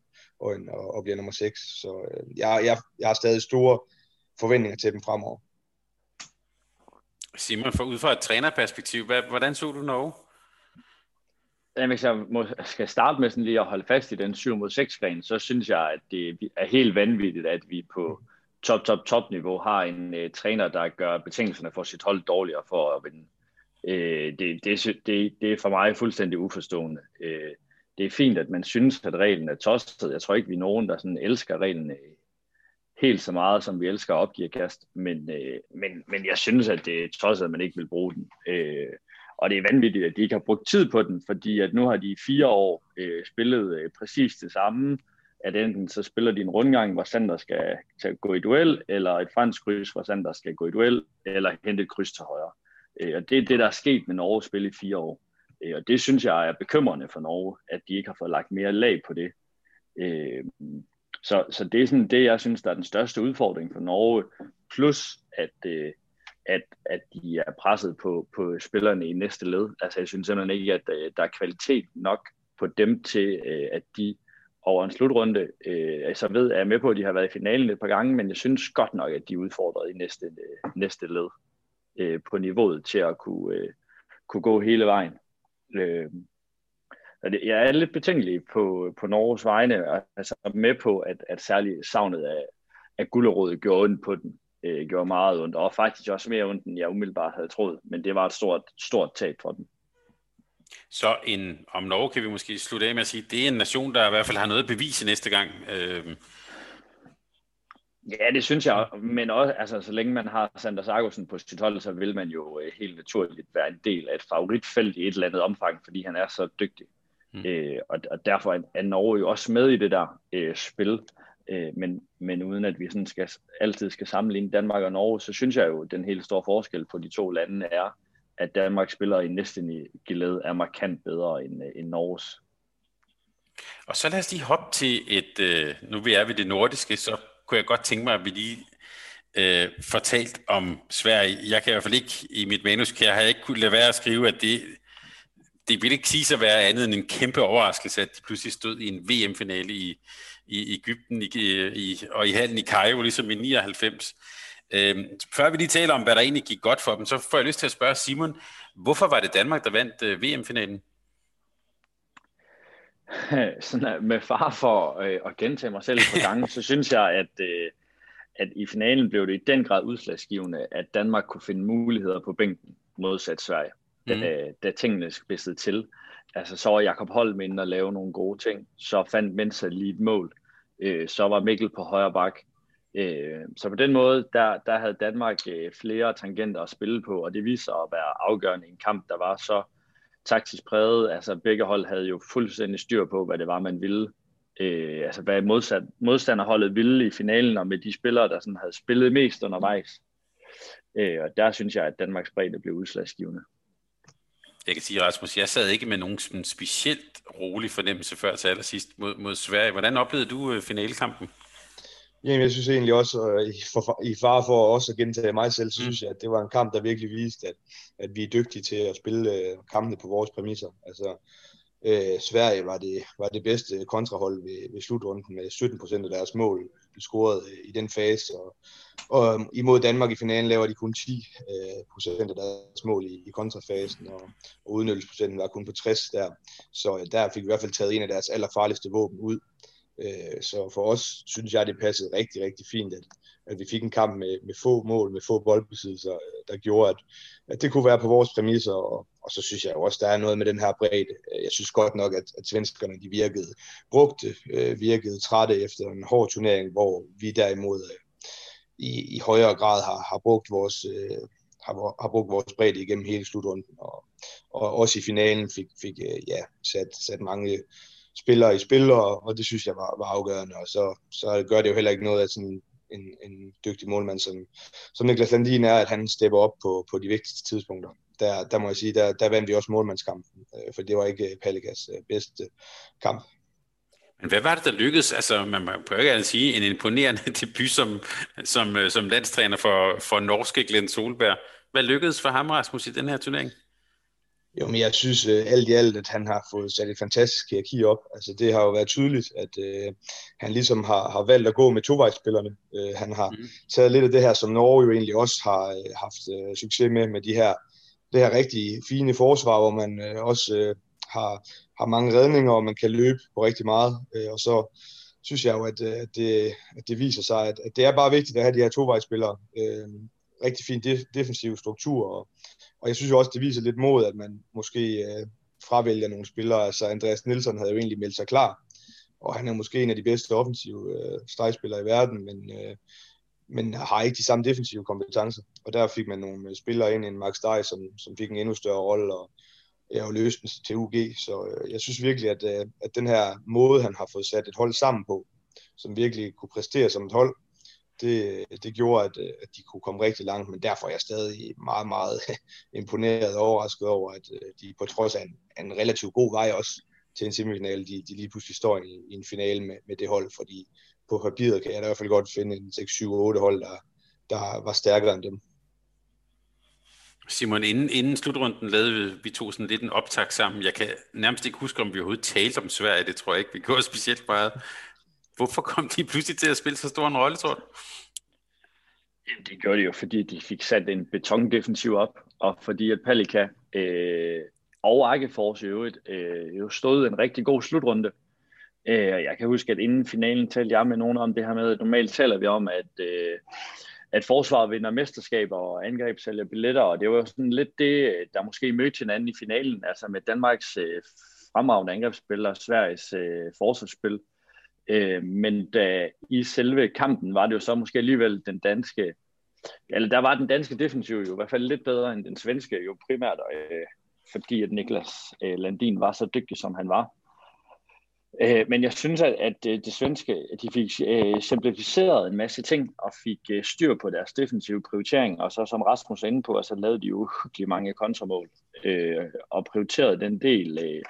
og, og bliver nummer 6. Så jeg, jeg, jeg har stadig store forventninger til dem fremover. Simon, for ud fra et trænerperspektiv, hvad, hvordan så du Norge? Jamen, hvis jeg må, skal starte med sådan lige at holde fast i den 7 mod 6 plan, så synes jeg, at det er helt vanvittigt, at vi på top, top, top niveau har en uh, træner, der gør betingelserne for sit hold dårligere for at vinde. Uh, det, det, det, det er for mig fuldstændig uforstående. Uh, det er fint, at man synes, at reglen er tosset. Jeg tror ikke, vi er nogen, der sådan elsker reglen øh, helt så meget, som vi elsker at opgive kast, men, øh, men, men jeg synes, at det er tosset, at man ikke vil bruge den. Øh, og det er vanvittigt, at de ikke har brugt tid på den, fordi at nu har de fire år øh, spillet øh, præcis det samme, at enten så spiller de en rundgang, hvor Sander skal til gå i duel, eller et fransk kryds, hvor Sander skal gå i duel, eller hente et kryds til højre. Øh, og det er det, der er sket med Norge spil i fire år. Øh, og det synes jeg er bekymrende for Norge, at de ikke har fået lagt mere lag på det. Øh, så, så det er sådan det, jeg synes, der er den største udfordring for Norge, plus at, øh, at, at de er presset på, på spillerne i næste led. Altså jeg synes simpelthen ikke, at øh, der er kvalitet nok på dem til, øh, at de over en slutrunde, øh, altså ved, er med på, at de har været i finalen et par gange, men jeg synes godt nok, at de er udfordret i næste, øh, næste led øh, på niveauet til at kunne, øh, kunne gå hele vejen. Øh, jeg er lidt betænkelig på, på Norges vegne, altså med på, at, at særligt savnet af, af gulderådet gjorde ondt på den, øh, gjorde meget ondt, og faktisk også mere ondt, end jeg umiddelbart havde troet, men det var et stort, stort tab for den. Så en, om Norge kan vi måske slutte af med at sige, det er en nation, der i hvert fald har noget at bevise næste gang. Øh. Ja, det synes jeg, men også, altså, så længe man har Sander Sargussen på sit hold, så vil man jo øh, helt naturligt være en del af et favoritfelt i et eller andet omfang, fordi han er så dygtig. Mm. Øh, og, og derfor er Norge jo også med i det der øh, spil. Øh, men, men uden at vi sådan skal, altid skal sammenligne Danmark og Norge, så synes jeg jo, at den helt store forskel på de to lande er, at Danmark spiller i næste geled er markant bedre end, øh, end Norges. Og så lad os lige hoppe til et, øh, nu vi er ved det nordiske, så kunne jeg godt tænke mig, at vi lige øh, fortalt om Sverige. Jeg kan i hvert fald ikke, i mit manus, kan jeg har ikke kunne lade være at skrive, at det det ville ikke sige at være andet end en kæmpe overraskelse, at de pludselig stod i en VM-finale i, i Ægypten i, i, og i halen i Cairo, ligesom i 99. Øhm, før vi lige taler om, hvad der egentlig gik godt for dem, så får jeg lyst til at spørge Simon, hvorfor var det Danmark, der vandt øh, VM-finalen? Sådan med far for øh, at gentage mig selv på gangen, så synes jeg, at, øh, at i finalen blev det i den grad udslagsgivende, at Danmark kunne finde muligheder på bænken modsat Sverige da, mm. da tingene spidsede til. Altså, så var Jakob Holm inde og lave nogle gode ting. Så fandt Mensa lige et mål. Øh, så var Mikkel på højre bak. Øh, så på den måde, der, der havde Danmark øh, flere tangenter at spille på, og det viste sig at være afgørende i en kamp, der var så taktisk præget. Altså begge hold havde jo fuldstændig styr på, hvad det var, man ville. Øh, altså hvad modsat, modstanderholdet ville i finalen, og med de spillere, der sådan havde spillet mest undervejs. Øh, og der synes jeg, at Danmarks bredde blev udslagsgivende. Jeg kan sige, Rasmus, jeg sad ikke med nogen sådan specielt rolig fornemmelse før til allersidst mod, mod Sverige. Hvordan oplevede du øh, finalekampen? Jamen, jeg synes egentlig også, i, for, i far for også at gentage mig selv, så mm. synes jeg, at det var en kamp, der virkelig viste, at, at vi er dygtige til at spille øh, kampene på vores præmisser. Altså, øh, Sverige var det, var det bedste kontrahold ved, ved slutrunden med 17 procent af deres mål scoret øh, i den fase, og, og øhm, imod Danmark i finalen laver de kun 10 øh, procent af deres mål i, i kontrafasen, og, og udnyttelsesprocenten var kun på 60 der. Så øh, der fik vi i hvert fald taget en af deres allerfarligste våben ud. Øh, så for os synes jeg, det passede rigtig, rigtig fint, at, at vi fik en kamp med, med få mål, med få boldbesiddelser, øh, der gjorde, at, at det kunne være på vores præmisser, og, og så synes jeg også, der er noget med den her bredde. Øh, jeg synes godt nok, at, at svenskerne de virkede brugte, øh, virkede trætte efter en hård turnering, hvor vi derimod øh, i, i højere grad har, har brugt vores øh, har, har brugt vores bredde igennem hele slutrunden, og, og også i finalen fik, fik øh, ja, sat, sat mange spillere i spil, og, og det synes jeg var, var afgørende, og så, så gør det jo heller ikke noget, at sådan en, en dygtig målmand, som, som Niklas Landin er, at han stepper op på, på de vigtigste tidspunkter. Der, der må jeg sige, der, der vandt vi også målmandskampen, øh, for det var ikke øh, Palikas øh, bedste kamp. Men hvad var det, der lykkedes? Altså, man må ikke altid sige, en imponerende debut som, som, som landstræner for, for norske Glenn Solberg. Hvad lykkedes for ham, Rasmus, i den her turnering? Jo, men jeg synes uh, alt i alt, at han har fået sat et fantastisk hierarki op. Altså, det har jo været tydeligt, at uh, han ligesom har, har valgt at gå med tovejsspillerne. Uh, han har mm. taget lidt af det her, som Norge jo egentlig også har uh, haft uh, succes med, med de her, det her rigtig fine forsvar, hvor man uh, også uh, har, har mange redninger, og man kan løbe på rigtig meget. Uh, og så synes jeg jo, at, at, det, at det viser sig, at, at det er bare vigtigt at have de her tovejsspillere. Uh, rigtig fin def- defensiv struktur, og, og jeg synes jo også, det viser lidt mod, at man måske øh, fravælger nogle spillere. Altså Andreas Nielsen havde jo egentlig meldt sig klar, og han er måske en af de bedste offensive øh, stregspillere i verden, men, øh, men har ikke de samme defensive kompetencer. Og der fik man nogle øh, spillere ind, en Max Dej, som, som fik en endnu større rolle, og er jo løst den til UG. Så øh, jeg synes virkelig, at, øh, at den her måde, han har fået sat et hold sammen på, som virkelig kunne præstere som et hold, det, det gjorde, at, øh, at de kunne komme rigtig langt, men derfor er jeg stadig meget, meget imponeret og overrasket over, at øh, de på trods af en, en relativt god vej også til en semifinal, de, de lige pludselig står i, i en finale med, med det hold, fordi på papiret kan jeg i hvert fald godt finde en 6-7-8 hold, der, der var stærkere end dem. Simon, inden, inden slutrunden lavede vi, vi to sådan lidt en optag sammen. Jeg kan nærmest ikke huske, om vi overhovedet talte om Sverige. Det tror jeg ikke, vi gjorde specielt meget. Hvorfor kom de pludselig til at spille så stor en rolle, tror du? Jamen, det gjorde de jo, fordi de fik sat en betondefensiv op, og fordi at Palika øh, og Akkefors i øvrigt øh, jo stod en rigtig god slutrunde. Øh, jeg kan huske, at inden finalen talte jeg med nogen om det her med, at normalt taler vi om, at, øh, at forsvaret vinder mesterskaber og angreb sælger billetter, og det var jo sådan lidt det, der måske mødte hinanden i finalen, altså med Danmarks øh, fremragende angrebsspil og Sveriges øh, forsvarsspil. Øh, Øh, men da i selve kampen var det jo så måske alligevel den danske, eller der var den danske defensiv jo i hvert fald lidt bedre end den svenske, jo primært øh, fordi at Niklas øh, Landin var så dygtig, som han var. Øh, men jeg synes, at, at øh, det svenske, at de fik øh, simplificeret en masse ting, og fik øh, styr på deres defensive prioritering, og så som Rasmus er inde på, så lavede de jo mange kontramål, øh, og prioriterede den del øh,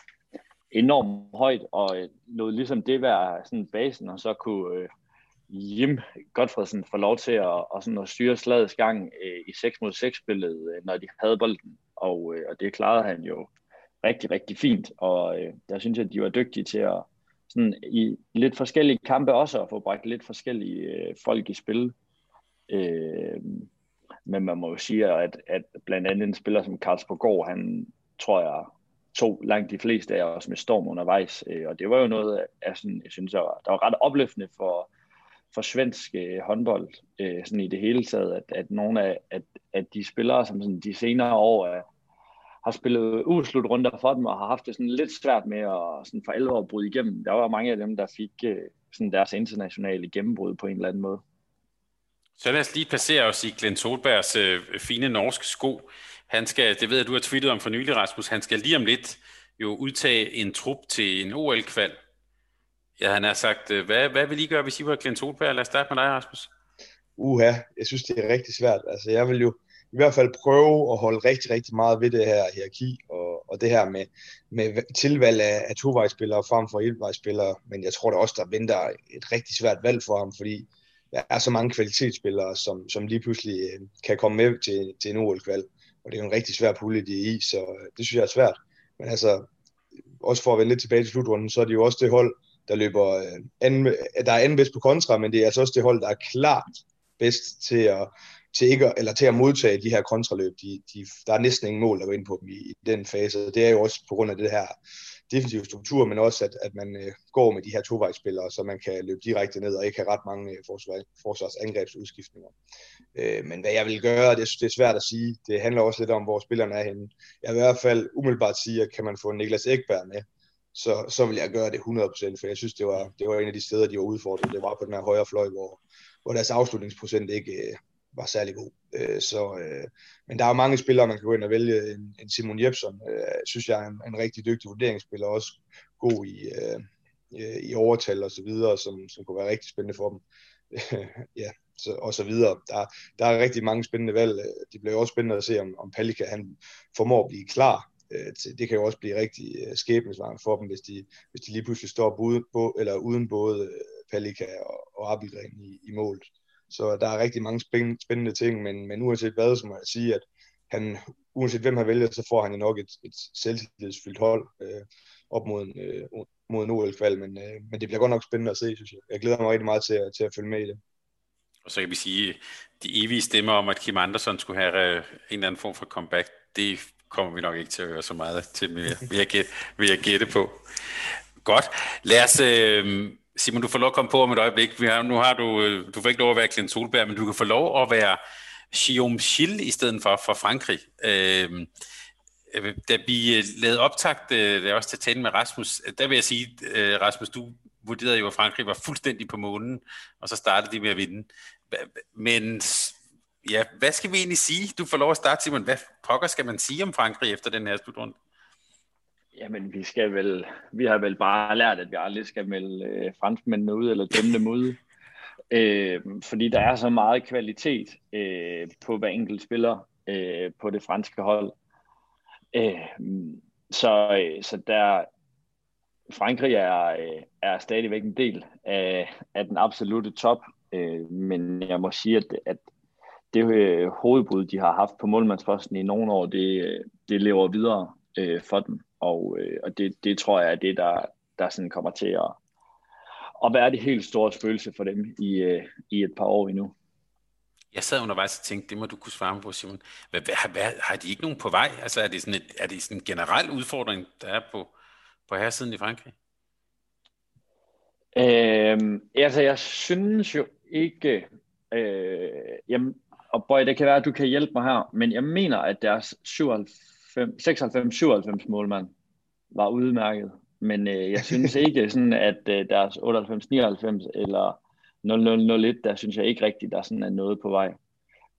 enormt højt, og øh, lod ligesom det være sådan basen, og så kunne øh, Jim Godfredsen få lov til at, og sådan at styre slagets gang øh, i 6 mod 6 spillet, øh, når de havde bolden, og, øh, og det klarede han jo rigtig, rigtig fint, og øh, der synes jeg, at de var dygtige til at sådan i lidt forskellige kampe også at få bragt lidt forskellige øh, folk i spil. Øh, men man må jo sige, at, at blandt andet en spiller som Karlsborg Gård, han tror jeg tog langt de fleste af os med storm undervejs. Øh, og det var jo noget af sådan, jeg synes, der var, der var ret opløftende for, for svensk øh, håndbold øh, sådan i det hele taget, at, at nogle af at, at de spillere, som sådan de senere år er, har spillet uslutrunde for dem og har haft det sådan lidt svært med at sådan for alvor bryde igennem. Der var mange af dem, der fik øh, sådan deres internationale gennembrud på en eller anden måde. Så lad os lige placere os i Glenn Solbergs øh, fine norske sko. Han skal, det ved jeg, du har tweetet om for nylig, Rasmus, han skal lige om lidt jo udtage en trup til en OL-kval. Ja, han har sagt, øh, hvad, hvad vil I gøre, hvis I var Glenn Solberg? Lad os starte med dig, Rasmus. Uha, jeg synes, det er rigtig svært. Altså, jeg vil jo i hvert fald prøve at holde rigtig, rigtig meget ved det her hierarki, og, og det her med, med tilvalg af, af tovejsspillere frem for etvejsspillere, men jeg tror da også, der venter et rigtig svært valg for ham, fordi der er så mange kvalitetsspillere, som, som lige pludselig øh, kan komme med til, til en OL-kval og det er jo en rigtig svær pulje, de er i, så øh, det synes jeg er svært. Men altså, også for at vende lidt tilbage til slutrunden, så er det jo også det hold, der løber øh, anden, øh, der er anden bedst på kontra, men det er altså også det hold, der er klart bedst til at, til ikke, eller til at modtage de her kontraløb. De, de, der er næsten ingen mål, der går ind på dem i, i den fase. Det er jo også på grund af det her defensive struktur, men også at, at man øh, går med de her tovejsspillere, så man kan løbe direkte ned og ikke have ret mange øh, forsvars, forsvarsangrebsudskiftninger. Øh, men hvad jeg vil gøre, det, det er svært at sige. Det handler også lidt om, hvor spillerne er henne. Jeg vil i hvert fald umiddelbart sige, at kan man få Niklas Ekberg med, så, så vil jeg gøre det 100%, for jeg synes, det var, det var en af de steder, de var udfordret. Det var på den her højre fløj, hvor, hvor deres afslutningsprocent ikke, øh, var særlig god. Øh, så, øh, men der er jo mange spillere, man kan gå ind og vælge. En, en Simon Jebsen, øh, synes jeg er en, en rigtig dygtig vurderingsspiller, også god i, øh, øh, i overtal og så videre, som, som kunne være rigtig spændende for dem. ja, så, og så videre. Der, der er rigtig mange spændende valg. Øh, det bliver også spændende at se, om, om Palika han formår at blive klar. Øh, det kan jo også blive rigtig skæbnesvang for dem, hvis de, hvis de lige pludselig står både, eller uden både Palika og, og Abildren i, i målet. Så der er rigtig mange spændende ting, men, men uanset hvad, så må jeg sige, at han, uanset hvem han vælger, så får han jo nok et, et selvtillidsfyldt hold øh, op mod en, øh, mod en OL-kval, men, øh, men det bliver godt nok spændende at se, synes jeg. Jeg glæder mig rigtig meget til, at, til at følge med i det. Og så kan vi sige, de evige stemmer om, at Kim Andersen skulle have øh, en eller anden form for comeback, det kommer vi nok ikke til at høre så meget til, vil jeg gætte, vil jeg gætte på. Godt. Lad os, øh, Simon, du får lov at komme på om et øjeblik. Vi har, nu har du, øh, du får ikke lov at være Clint Solberg, men du kan få lov at være Guillaume Schill i stedet for, for Frankrig. Øhm, øh, da vi øh, lavede optagt, øh, er også til tale med Rasmus, øh, der vil jeg sige, Rasmus, du vurderede jo, at Frankrig var fuldstændig på månen, og så startede de med at vinde. Men ja, hvad skal vi egentlig sige? Du får lov at starte, Simon. Hvad pokker skal man sige om Frankrig efter den her slutrunde? Jamen, vi skal vel, vi har vel bare lært, at vi aldrig skal melde øh, franskmændene ud, eller dømme dem ud. Øh, fordi der er så meget kvalitet øh, på hver enkelt spiller øh, på det franske hold. Øh, så, øh, så der, Frankrig er, øh, er stadigvæk en del af, af den absolute top, øh, men jeg må sige, at, at det øh, hovedbrud, de har haft på målmandsposten i nogle år, det, det lever videre øh, for dem, og, øh, og det, det tror jeg er det, der, der sådan kommer til at, at være det helt store spøgelse for dem i, øh, i et par år endnu. Jeg sad undervejs og tænkte, det må du kunne svare på, Simon. Hvad, hvad, hvad, har de ikke nogen på vej? Altså er det sådan, et, er det sådan en generel udfordring, der er på, på herresiden i Frankrig? Øhm, altså jeg synes jo ikke, øh, jamen, og boy, det kan være, at du kan hjælpe mig her, men jeg mener, at deres 96-97 målmand var udmærket. Men øh, jeg synes ikke sådan, at øh, deres 98-99 eller 0001, der synes jeg ikke rigtigt, der sådan er noget på vej.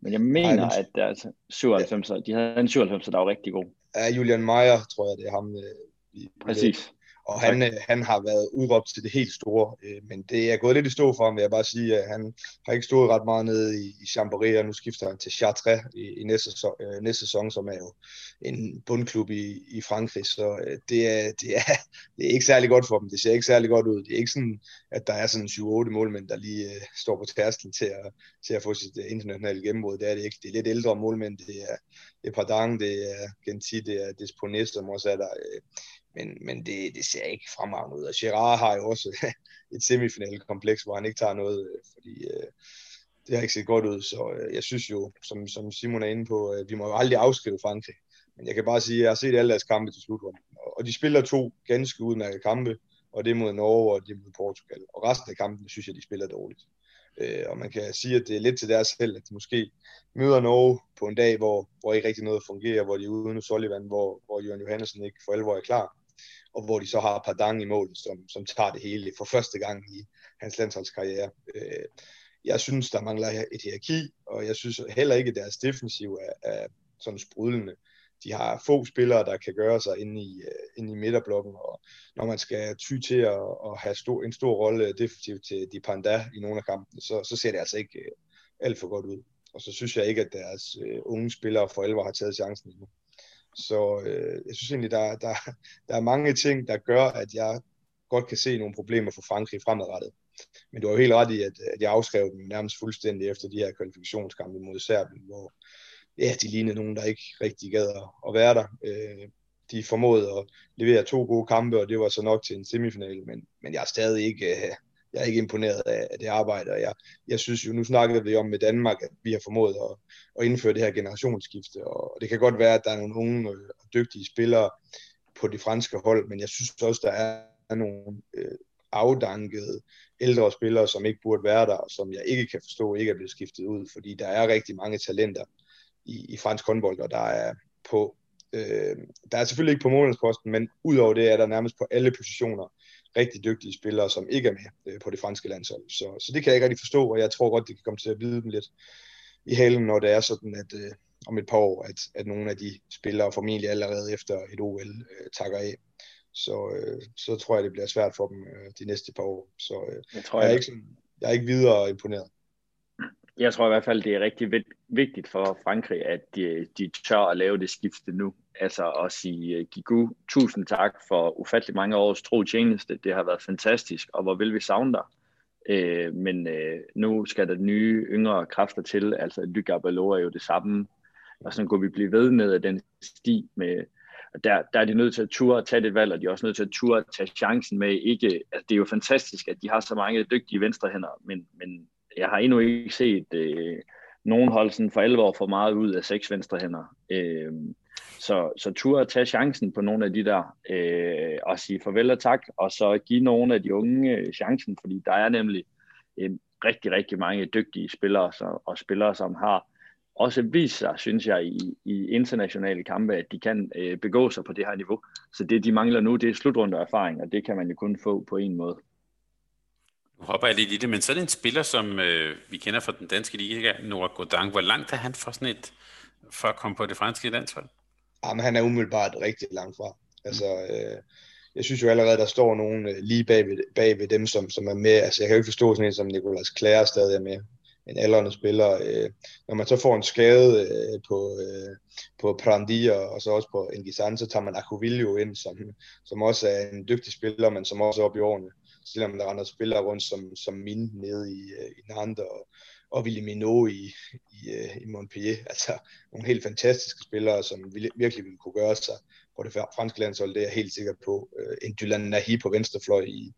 Men jeg mener, Ej, at deres 97, ja. de havde en 97, der var rigtig god. Ja, Julian Meyer, tror jeg, det er ham. Øh, Præcis. Og han, øh, han har været udråbt til det helt store, øh, men det er gået lidt i stå for ham, vil jeg bare sige. At han har ikke stået ret meget nede i, i Chambéry, og nu skifter han til Chartres i, i næste, sæson, øh, næste sæson, som er jo en bundklub i, i Frankrig. Så det, er, det, er, det er ikke særlig godt for dem. Det ser ikke særlig godt ud. Det er ikke sådan, at der er sådan 7-8 målmænd, der lige står på tærsklen til at, til at få sit internationale gennembrud. Det er det ikke. Det er lidt ældre målmænd. Det er, det er Pardang, det er Genti, det er Despones, som også er der. Men, men det, det ser ikke fremragende ud. Og Gerard har jo også et semifinalkompleks, hvor han ikke tager noget, øh, fordi øh, det har ikke set godt ud. Så øh, jeg synes jo, som, som Simon er inde på, øh, vi må jo aldrig afskrive Frankrig. Men jeg kan bare sige, at jeg har set alle deres kampe til slutrunden. Og de spiller to ganske udmærkede kampe, og det er mod Norge, og det er mod Portugal. Og resten af kampen synes jeg, de spiller dårligt. Øh, og man kan sige, at det er lidt til deres held, at de måske møder Norge på en dag, hvor, hvor ikke rigtig noget fungerer, hvor de er uden Sullivan, hvor, hvor Jørgen Johansen ikke for alvor er klar og hvor de så har Pardang i mål, som, som tager det hele for første gang i hans landsholdskarriere. Øh, jeg synes, der mangler et hierarki, og jeg synes heller ikke, at deres defensiv er, er sådan sprudlende. De har få spillere, der kan gøre sig inde i, øh, inde i midterblokken, og når man skal ty til at, at have stor, en stor rolle defensivt til de Panda i nogle af kampene, så, så ser det altså ikke øh, alt for godt ud. Og så synes jeg ikke, at deres øh, unge spillere for alvor har taget chancen endnu. Så øh, jeg synes egentlig, der, der, der er mange ting, der gør, at jeg godt kan se nogle problemer for Frankrig fremadrettet. Men du har jo helt ret i, at, at jeg afskrev dem nærmest fuldstændig efter de her kvalifikationskampe mod Serbien, hvor ja, de lignede nogen, der ikke rigtig gad at være der. Øh, de formåede at levere to gode kampe, og det var så nok til en semifinal, men, men jeg er stadig ikke, øh, jeg er ikke imponeret af, af det arbejde, og jeg, jeg synes jo, nu snakkede vi om med Danmark, at vi har formået at, at indføre det her generationsskifte, og det kan godt være, at der er nogle unge og dygtige spillere på de franske hold, men jeg synes også, der er nogle øh, afdankede ældre spillere, som ikke burde være der, og som jeg ikke kan forstå ikke er blevet skiftet ud, fordi der er rigtig mange talenter i, i fransk håndbold, og der er på øh, der er selvfølgelig ikke på månedsposten, men udover det er der nærmest på alle positioner rigtig dygtige spillere, som ikke er med øh, på det franske landshold. Så, så det kan jeg ikke rigtig forstå, og jeg tror godt, det kan komme til at vide dem lidt i halen, når det er sådan, at øh, om et par år, at, at nogle af de spillere formentlig allerede efter et OL øh, takker af. Så, øh, så tror jeg, det bliver svært for dem øh, de næste par år. Så øh, jeg tror, jeg, er ikke sådan, jeg er ikke videre imponeret. Jeg tror i hvert fald, det er rigtig vigtigt for Frankrig, at de, de tør at lave det skifte nu. Altså at sige, øh, Gigu, tusind tak for ufattelig mange års tro tjeneste. Det har været fantastisk, og hvor vil vi savne dig. Øh, men øh, nu skal der nye, yngre kræfter til. Altså Lygabalo er jo det samme. Og sådan kunne vi blive ved med den sti med, der, der er de nødt til at ture at tage det valg, og de er også nødt til at ture at tage chancen med ikke, altså det er jo fantastisk, at de har så mange dygtige venstrehænder, men, men jeg har endnu ikke set øh, nogen hold sådan for alvor for meget ud af seks venstrehænder. Øh, så, så tur at tage chancen på nogle af de der, øh, og sige farvel og tak, og så give nogle af de unge øh, chancen, fordi der er nemlig øh, rigtig, rigtig mange dygtige spillere så, og spillere, som har også vist sig, synes jeg, i, i internationale kampe, at de kan øh, begå sig på det her niveau. Så det, de mangler nu, det er slutrunde erfaring, og det kan man jo kun få på en måde. Nu hopper jeg lidt i det, men så er det en spiller, som øh, vi kender fra den danske liga, Nora Godang. Hvor langt er han for sådan et, for at komme på det franske landshold? Jamen, han er umiddelbart rigtig langt fra. Altså, øh, jeg synes jo allerede, der står nogen øh, lige bag ved, bag ved dem, som, som er med. Altså, jeg kan jo ikke forstå sådan en som Nicolas Klære stadig er med en aldrende spiller. Øh, når man så får en skade øh, på, øh, på Prandi og, og så også på Engisan, så tager man Akuvilio ind, som, som også er en dygtig spiller, men som også er oppe i årene. Selvom der andre spillere rundt som, som Min nede i, øh, i Nantes og, og Willy Minot i, i, øh, i Montpellier. Altså nogle helt fantastiske spillere, som virkelig ville kunne gøre sig på det franske landshold, det er jeg helt sikker på. Øh, en Dylan Nahi på venstrefløj i,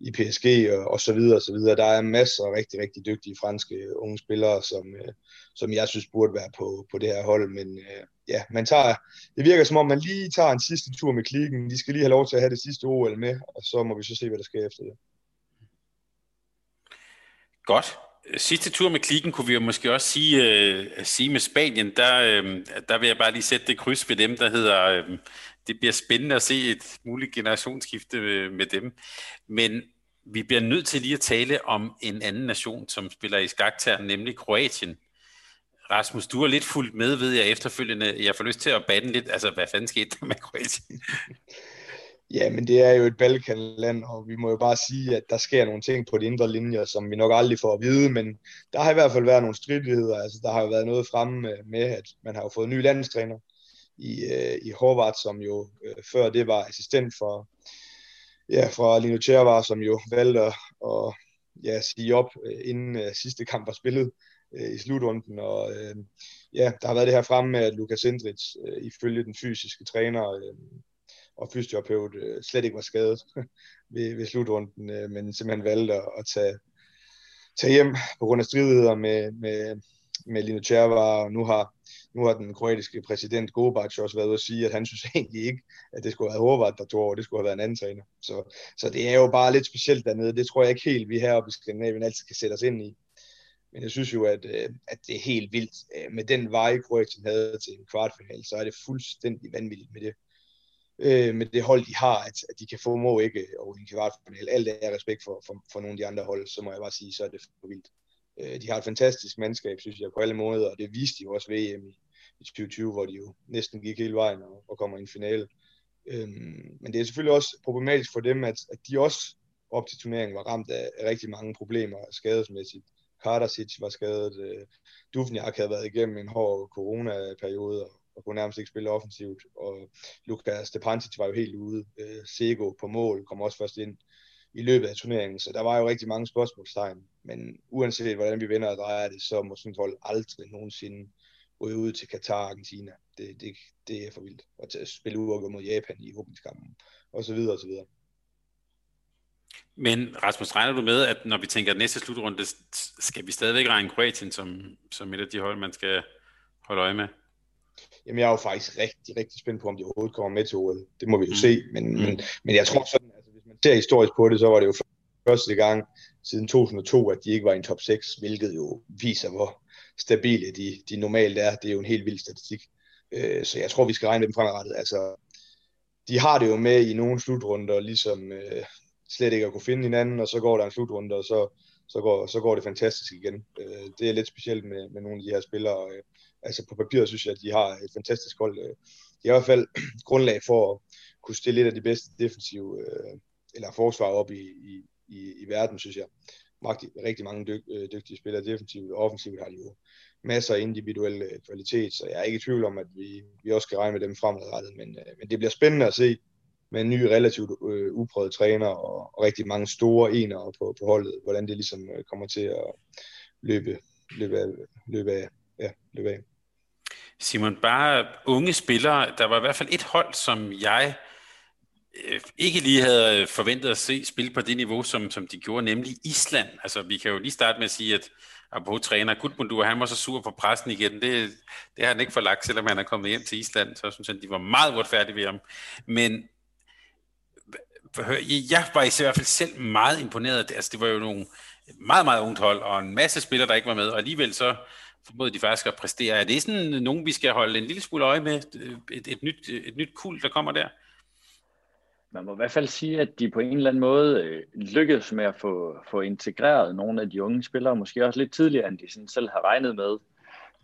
i PSG og, og så videre og så videre. Der er masser af rigtig, rigtig dygtige franske unge spillere, som, øh, som jeg synes burde være på, på det her hold, men øh, ja, man tager, det virker som om, man lige tager en sidste tur med klikken. De skal lige have lov til at have det sidste OL med, og så må vi så se, hvad der sker efter det. Godt. Sidste tur med klikken kunne vi jo måske også sige, øh, sige med Spanien, der, øh, der vil jeg bare lige sætte det kryds ved dem, der hedder, øh, det bliver spændende at se et muligt generationsskifte øh, med dem. Men vi bliver nødt til lige at tale om en anden nation, som spiller i skakter, nemlig Kroatien. Rasmus, du er lidt fuldt med, ved jeg efterfølgende. Jeg får lyst til at bande lidt. Altså, hvad fanden skete der med Kroatien? Ja, men det er jo et Balkanland, og vi må jo bare sige, at der sker nogle ting på de indre linjer, som vi nok aldrig får at vide, men der har i hvert fald været nogle stridigheder. Altså, der har jo været noget fremme øh, med, at man har jo fået en ny landstræner i, øh, i Horvath, som jo øh, før det var assistent for, ja, fra Lino Tjervar, som jo valgte at, ja, sige op, øh, inden øh, sidste kamp var spillet øh, i slutrunden. Og øh, ja, der har været det her fremme med, at Lukas Endrich, øh, ifølge den fysiske træner øh, og fysioterapeut, øh, slet ikke var skadet ved, ved slutrunden, øh, men simpelthen valgte at, at tage, tage hjem på grund af stridigheder med, med, med Lino Tjervar, og nu har nu har den kroatiske præsident Gobac også været ude at sige, at han synes egentlig ikke, at det skulle have været Horvath, der tog over, det skulle have været en anden træner. Så, så det er jo bare lidt specielt dernede. Det tror jeg ikke helt, vi heroppe i Skandinavien altid kan sætte os ind i. Men jeg synes jo, at, øh, at det er helt vildt. Øh, med den vej, Kroatien havde til en kvartfinal, så er det fuldstændig vanvittigt med det, øh, med det hold, de har, at, at de kan formå ikke over en kvartfinal. Alt er respekt for, for, for nogle af de andre hold, så må jeg bare sige, så er det for vildt. Øh, de har et fantastisk mandskab, synes jeg, på alle måder, og det viste de jo også VM i, i 2020, hvor de jo næsten gik hele vejen og, og kommer i en finale. Øhm, men det er selvfølgelig også problematisk for dem, at, at de også op til turneringen var ramt af, rigtig mange problemer skadesmæssigt. Kardasic var skadet, øh, Duvniak havde været igennem en hård corona-periode og, og kunne nærmest ikke spille offensivt, og Lukas Stepancic var jo helt ude. Øh, Sego på mål kom også først ind i løbet af turneringen, så der var jo rigtig mange spørgsmålstegn. Men uanset hvordan vi vinder og drejer det, så må sådan et hold aldrig nogensinde ryge ud til Katar og Argentina. Det, det, det er for vildt. Og til at spille ud mod Japan i åbningskampen, og så videre, og så videre. Men Rasmus, regner du med, at når vi tænker næste slutrunde, skal vi stadigvæk regne Kroatien som, som et af de hold, man skal holde øje med? Jamen, jeg er jo faktisk rigtig, rigtig spændt på, om de overhovedet kommer med til OL. Det må vi jo mm. se. Men, mm. men, men jeg tror sådan, altså, hvis man ser historisk på det, så var det jo første gang siden 2002, at de ikke var i en top 6, hvilket jo viser, hvor, stabile de, de normalt er. Det er jo en helt vild statistik. Øh, så jeg tror, vi skal regne med dem fremadrettet. Altså, de har det jo med i nogle slutrunder, ligesom øh, slet ikke at kunne finde hinanden, og så går der en slutrunde, og så, så, går, så går det fantastisk igen. Øh, det er lidt specielt med, med nogle af de her spillere. Øh, altså på papiret synes jeg, at de har et fantastisk hold. Øh, de har i hvert fald grundlag for at kunne stille lidt af de bedste defensive, øh, eller forsvar op i, i, i, i verden, synes jeg. Magtig, rigtig mange dyg, øh, dygtige spillere defensivt, og offensivt har de jo masser af individuel øh, kvalitet, så jeg er ikke i tvivl om, at vi, vi også skal regne med dem fremadrettet, men, øh, men det bliver spændende at se med en ny relativt øh, uprøvet træner og, og rigtig mange store enere på, på holdet, hvordan det ligesom øh, kommer til at løbe, løbe, af, løbe, af, ja, løbe af. Simon, bare unge spillere, der var i hvert fald et hold, som jeg øh, Øh, ikke lige havde øh, forventet at se spil på det niveau, som, som de gjorde, nemlig Island. Altså, vi kan jo lige starte med at sige, at apropos træner, Gudmundur, han var så sur på pressen igen. Det, det har han ikke forlagt, selvom han er kommet hjem til Island. Så synes han, de var meget uretfærdige ved ham. Men jeg var i hvert fald selv meget imponeret. Altså, det var jo nogle meget, meget ungt hold, og en masse spillere, der ikke var med, og alligevel så formåede de faktisk at præstere. Er det sådan nogen, vi skal holde en lille smule øje med? Et, et, nyt, et nyt kul, der kommer der? Man må i hvert fald sige, at de på en eller anden måde øh, lykkedes med at få, få integreret nogle af de unge spillere, måske også lidt tidligere, end de sådan selv har regnet med.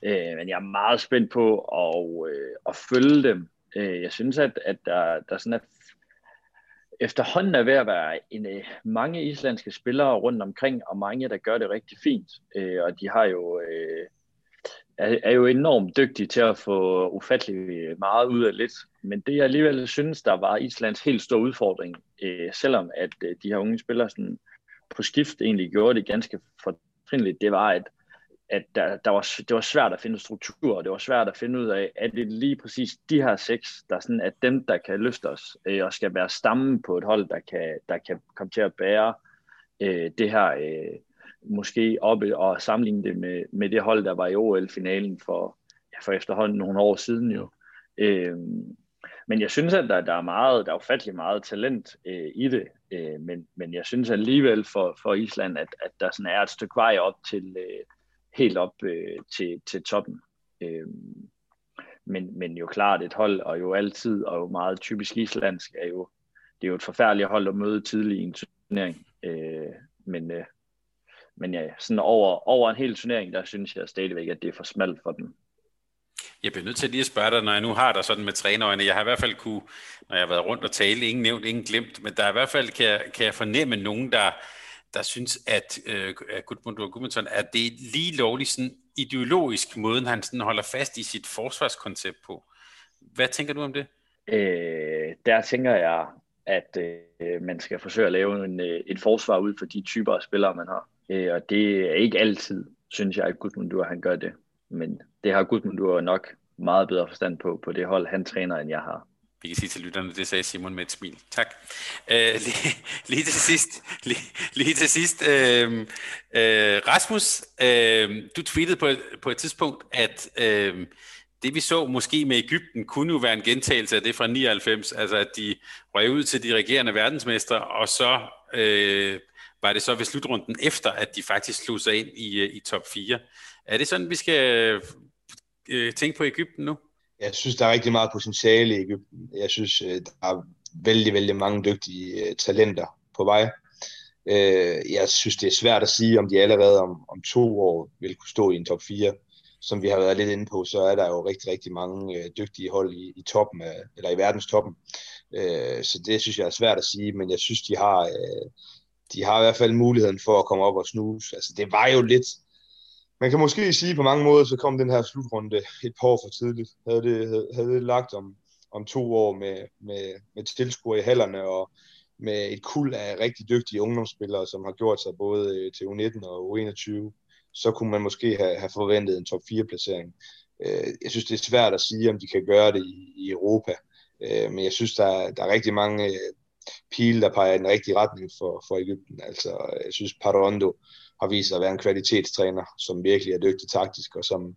Øh, men jeg er meget spændt på at, øh, at følge dem. Øh, jeg synes, at, at der, der sådan er efterhånden er ved at være en, øh, mange islandske spillere rundt omkring, og mange, der gør det rigtig fint. Øh, og de har jo, øh, er, er jo enormt dygtig til at få ufattelig meget ud af lidt. Men det jeg alligevel synes, der var Islands helt store udfordring, øh, selvom at øh, de her unge spillere sådan, på skift egentlig gjorde det ganske fortrinligt, det var, at at der, der var, det var svært at finde struktur, og det var svært at finde ud af, at det lige præcis de her seks, der sådan, at dem, der kan løfte os, øh, og skal være stammen på et hold, der kan, der kan komme til at bære øh, det her, øh, måske oppe og sammenligne det med, med det hold, der var i OL-finalen for, ja, for efterhånden nogle år siden jo. Øh, men jeg synes, at der, der er meget, der er ufattelig meget talent øh, i det, øh, men, men jeg synes alligevel for, for Island, at, at der sådan er et stykke vej op til, øh, helt op øh, til, til toppen. Øh, men, men jo klart et hold, og jo altid, og jo meget typisk islandsk, er jo, det er jo et forfærdeligt hold at møde tidligt i en turnering. Øh, men, øh, men ja, sådan over, over en hel turnering, der synes jeg stadigvæk, at det er for smalt for dem. Jeg bliver nødt til lige at spørge dig, når jeg nu har dig sådan med trænerøjne. Jeg har i hvert fald kunne, når jeg har været rundt og tale, ingen nævnt, ingen glemt, men der er i hvert fald, kan jeg, kan jeg fornemme nogen, der, der synes, at, øh, at Gudmundur Gudmundsson, at det er lige lovligt sådan ideologisk måden, han sådan holder fast i sit forsvarskoncept på. Hvad tænker du om det? Øh, der tænker jeg, at øh, man skal forsøge at lave en, øh, et forsvar ud for de typer af spillere, man har. Øh, og det er ikke altid, synes jeg, at Gudmundur han gør det. Men det har Gudmundur nok meget bedre forstand på, på det hold, han træner, end jeg har. Vi kan sige til lytterne, det sagde Simon med et smil. Tak. Øh, lige, lige til sidst, lige, lige til sidst øh, øh, Rasmus, øh, du tweetede på, på et tidspunkt, at øh, det vi så måske med Ægypten, kunne jo være en gentagelse af det fra 99, altså at de røg ud til de regerende verdensmestre, og så øh, var det så ved slutrunden efter, at de faktisk slog sig ind i, øh, i top 4. Er det sådan, vi skal øh, tænke på Ægypten nu? jeg synes, der er rigtig meget potentiale i Ægypten. Jeg synes, øh, der er vældig, vældig mange dygtige øh, talenter på vej. Øh, jeg synes, det er svært at sige, om de allerede om, om to år vil kunne stå i en top 4. Som vi har været lidt inde på, så er der jo rigtig, rigtig mange dygtige hold i, i toppen, af, eller i verdens toppen. Så det synes jeg er svært at sige, men jeg synes, de har, de har i hvert fald muligheden for at komme op og snuse. Altså, det var jo lidt, man kan måske sige på mange måder, så kom den her slutrunde et par år for tidligt. Havde det, havde det lagt om, om to år med, med, med tilskuere i hallerne og med et kul af rigtig dygtige ungdomsspillere, som har gjort sig både øh, til U19 og U21, så kunne man måske have, have forventet en top 4 placering. Øh, jeg synes, det er svært at sige, om de kan gøre det i, i Europa, øh, men jeg synes, der, der er rigtig mange pile, der peger i den rigtige retning for, for Ægypten. Altså, jeg synes, Parondo har vist sig at være en kvalitetstræner, som virkelig er dygtig taktisk, og som,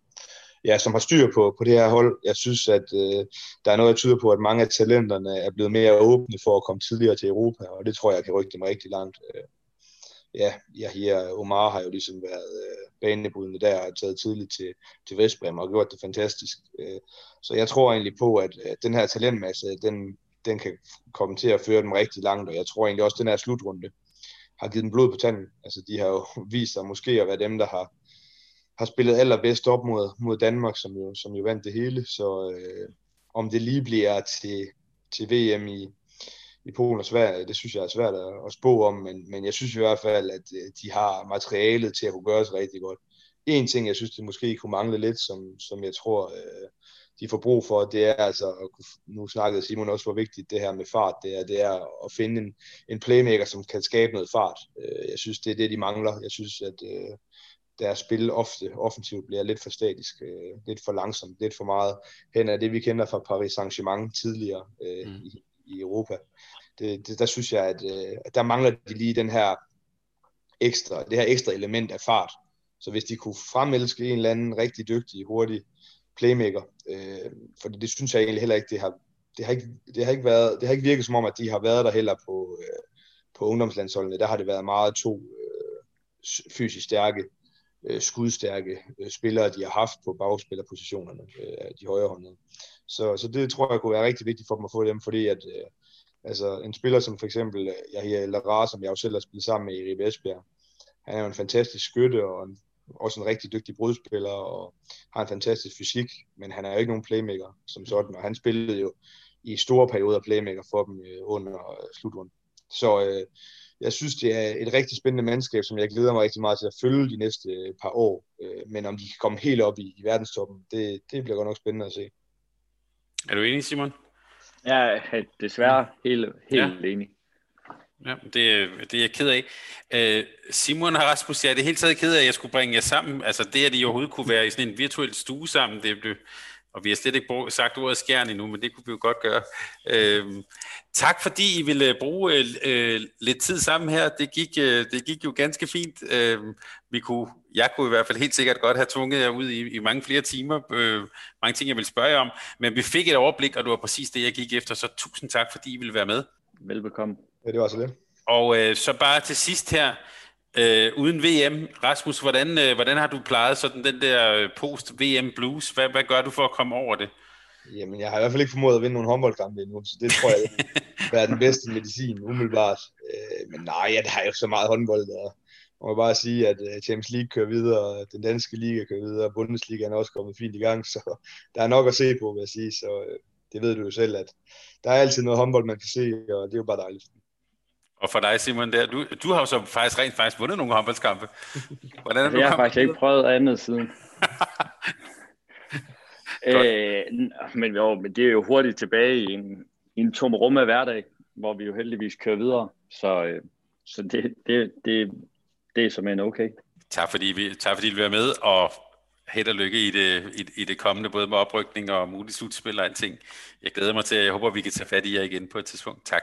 ja, som har styr på, på det her hold. Jeg synes, at øh, der er noget, der tyder på, at mange af talenterne er blevet mere åbne for at komme tidligere til Europa, og det tror jeg kan rykke dem rigtig langt. Øh, ja, her Omar har jo ligesom været øh, banebrydende der og taget tidligt til, til Vestbrem og gjort det fantastisk. Øh, så jeg tror egentlig på, at, at den her talentmasse, den, den kan komme til at føre dem rigtig langt, og jeg tror egentlig også, at den her slutrunde har givet dem blod på tanden. Altså, de har jo vist sig måske at være dem, der har, har spillet allerbedst op mod, mod Danmark, som jo, som jo vandt det hele. Så øh, om det lige bliver til, til VM i, i Polen og Sverige, det synes jeg er svært at, at spå om, men, men jeg synes i hvert fald, at øh, de har materialet til at kunne gøre sig rigtig godt. En ting, jeg synes, det måske kunne mangle lidt, som, som jeg tror, øh, de får brug for, det er altså, nu snakkede Simon også, hvor vigtigt det her med fart, det er, det er at finde en, en playmaker, som kan skabe noget fart. Øh, jeg synes, det er det, de mangler. Jeg synes, at øh, deres spil ofte offensivt bliver lidt for statisk, øh, lidt for langsomt, lidt for meget hen af det, vi kender fra Paris Saint-Germain tidligere øh, mm. i, i Europa. Det, det, der synes jeg, at, øh, at der mangler de lige den her ekstra, det her ekstra element af fart. Så hvis de kunne fremelske en eller anden rigtig dygtig, hurtig playmaker, øh, for det synes jeg egentlig heller ikke, det har, det har ikke, det har ikke, været, det har ikke virket som om, at de har været der heller på, øh, på ungdomslandsholdene. Der har det været meget to øh, fysisk stærke øh, skudstærke øh, spillere, de har haft på bagspillerpositionerne, øh, de højrehåndede. Så, så det tror jeg kunne være rigtig vigtigt for dem at få dem, fordi at øh, altså, en spiller som for eksempel øh, Yahya Lara, som jeg jo selv har spillet sammen med i Ribe Esbjerg, han er jo en fantastisk skytte og en, også en rigtig dygtig brudspiller og har en fantastisk fysik, men han er jo ikke nogen playmaker som sådan, og han spillede jo i store perioder playmaker for dem øh, under øh, slutrunden. Så øh, jeg synes, det er et rigtig spændende mandskab, som jeg glæder mig rigtig meget til at følge de næste øh, par år. Øh, men om de kan komme helt op i, i verdenstoppen, det, det bliver godt nok spændende at se. Er du enig, Simon? Er desværre helt, helt ja. enig. Ja, det, det er jeg ked af. Øh, Simon og Rasmus, jeg er det hele taget ked af, at jeg skulle bringe jer sammen. Altså det, at I overhovedet kunne være i sådan en virtuel stue sammen, det blev, og vi har slet ikke sagt ordet skjern endnu, men det kunne vi jo godt gøre. Øh, tak fordi I ville øh, bruge øh, øh, lidt tid sammen her. Det gik, øh, det gik jo ganske fint. Øh, vi kunne, jeg kunne i hvert fald helt sikkert godt have tvunget jer ud i, i mange flere timer. Øh, mange ting, jeg ville spørge jer om. Men vi fik et overblik, og det var præcis det, jeg gik efter. Så tusind tak, fordi I ville være med. Velbekomme. Ja, det var så det. Og øh, så bare til sidst her, Øh, uden VM, Rasmus, hvordan, øh, hvordan har du plejet sådan den der øh, post-VM blues? Hvad, hvad gør du for at komme over det? Jamen, jeg har i hvert fald ikke formået at vinde nogle håndboldkampe endnu, så det tror jeg vil være den bedste medicin, umiddelbart. Øh, men nej, der er jo så meget håndbold, og man må bare sige, at øh, Champions League kører videre, den danske liga kører videre, Bundesliga er også kommet fint i gang, så der er nok at se på, vil jeg sige, så øh, det ved du jo selv, at der er altid noget håndbold, man kan se, og det er jo bare dejligt. Og for dig, Simon, der, du, du har jo så faktisk rent faktisk vundet nogle håndboldskampe. Hvordan er du Jeg har faktisk ikke prøvet andet siden. øh, men, jo, men det er jo hurtigt tilbage i en, i en tom rum af hverdag, hvor vi jo heldigvis kører videre. Så, øh, så det, det, det, det er simpelthen okay. Tak fordi, vi, tak fordi I vil være med, og held og lykke i det, i, i det kommende, både med oprykning og muligt slutspil og alting. Jeg glæder mig til, jeg håber, vi kan tage fat i jer igen på et tidspunkt. Tak.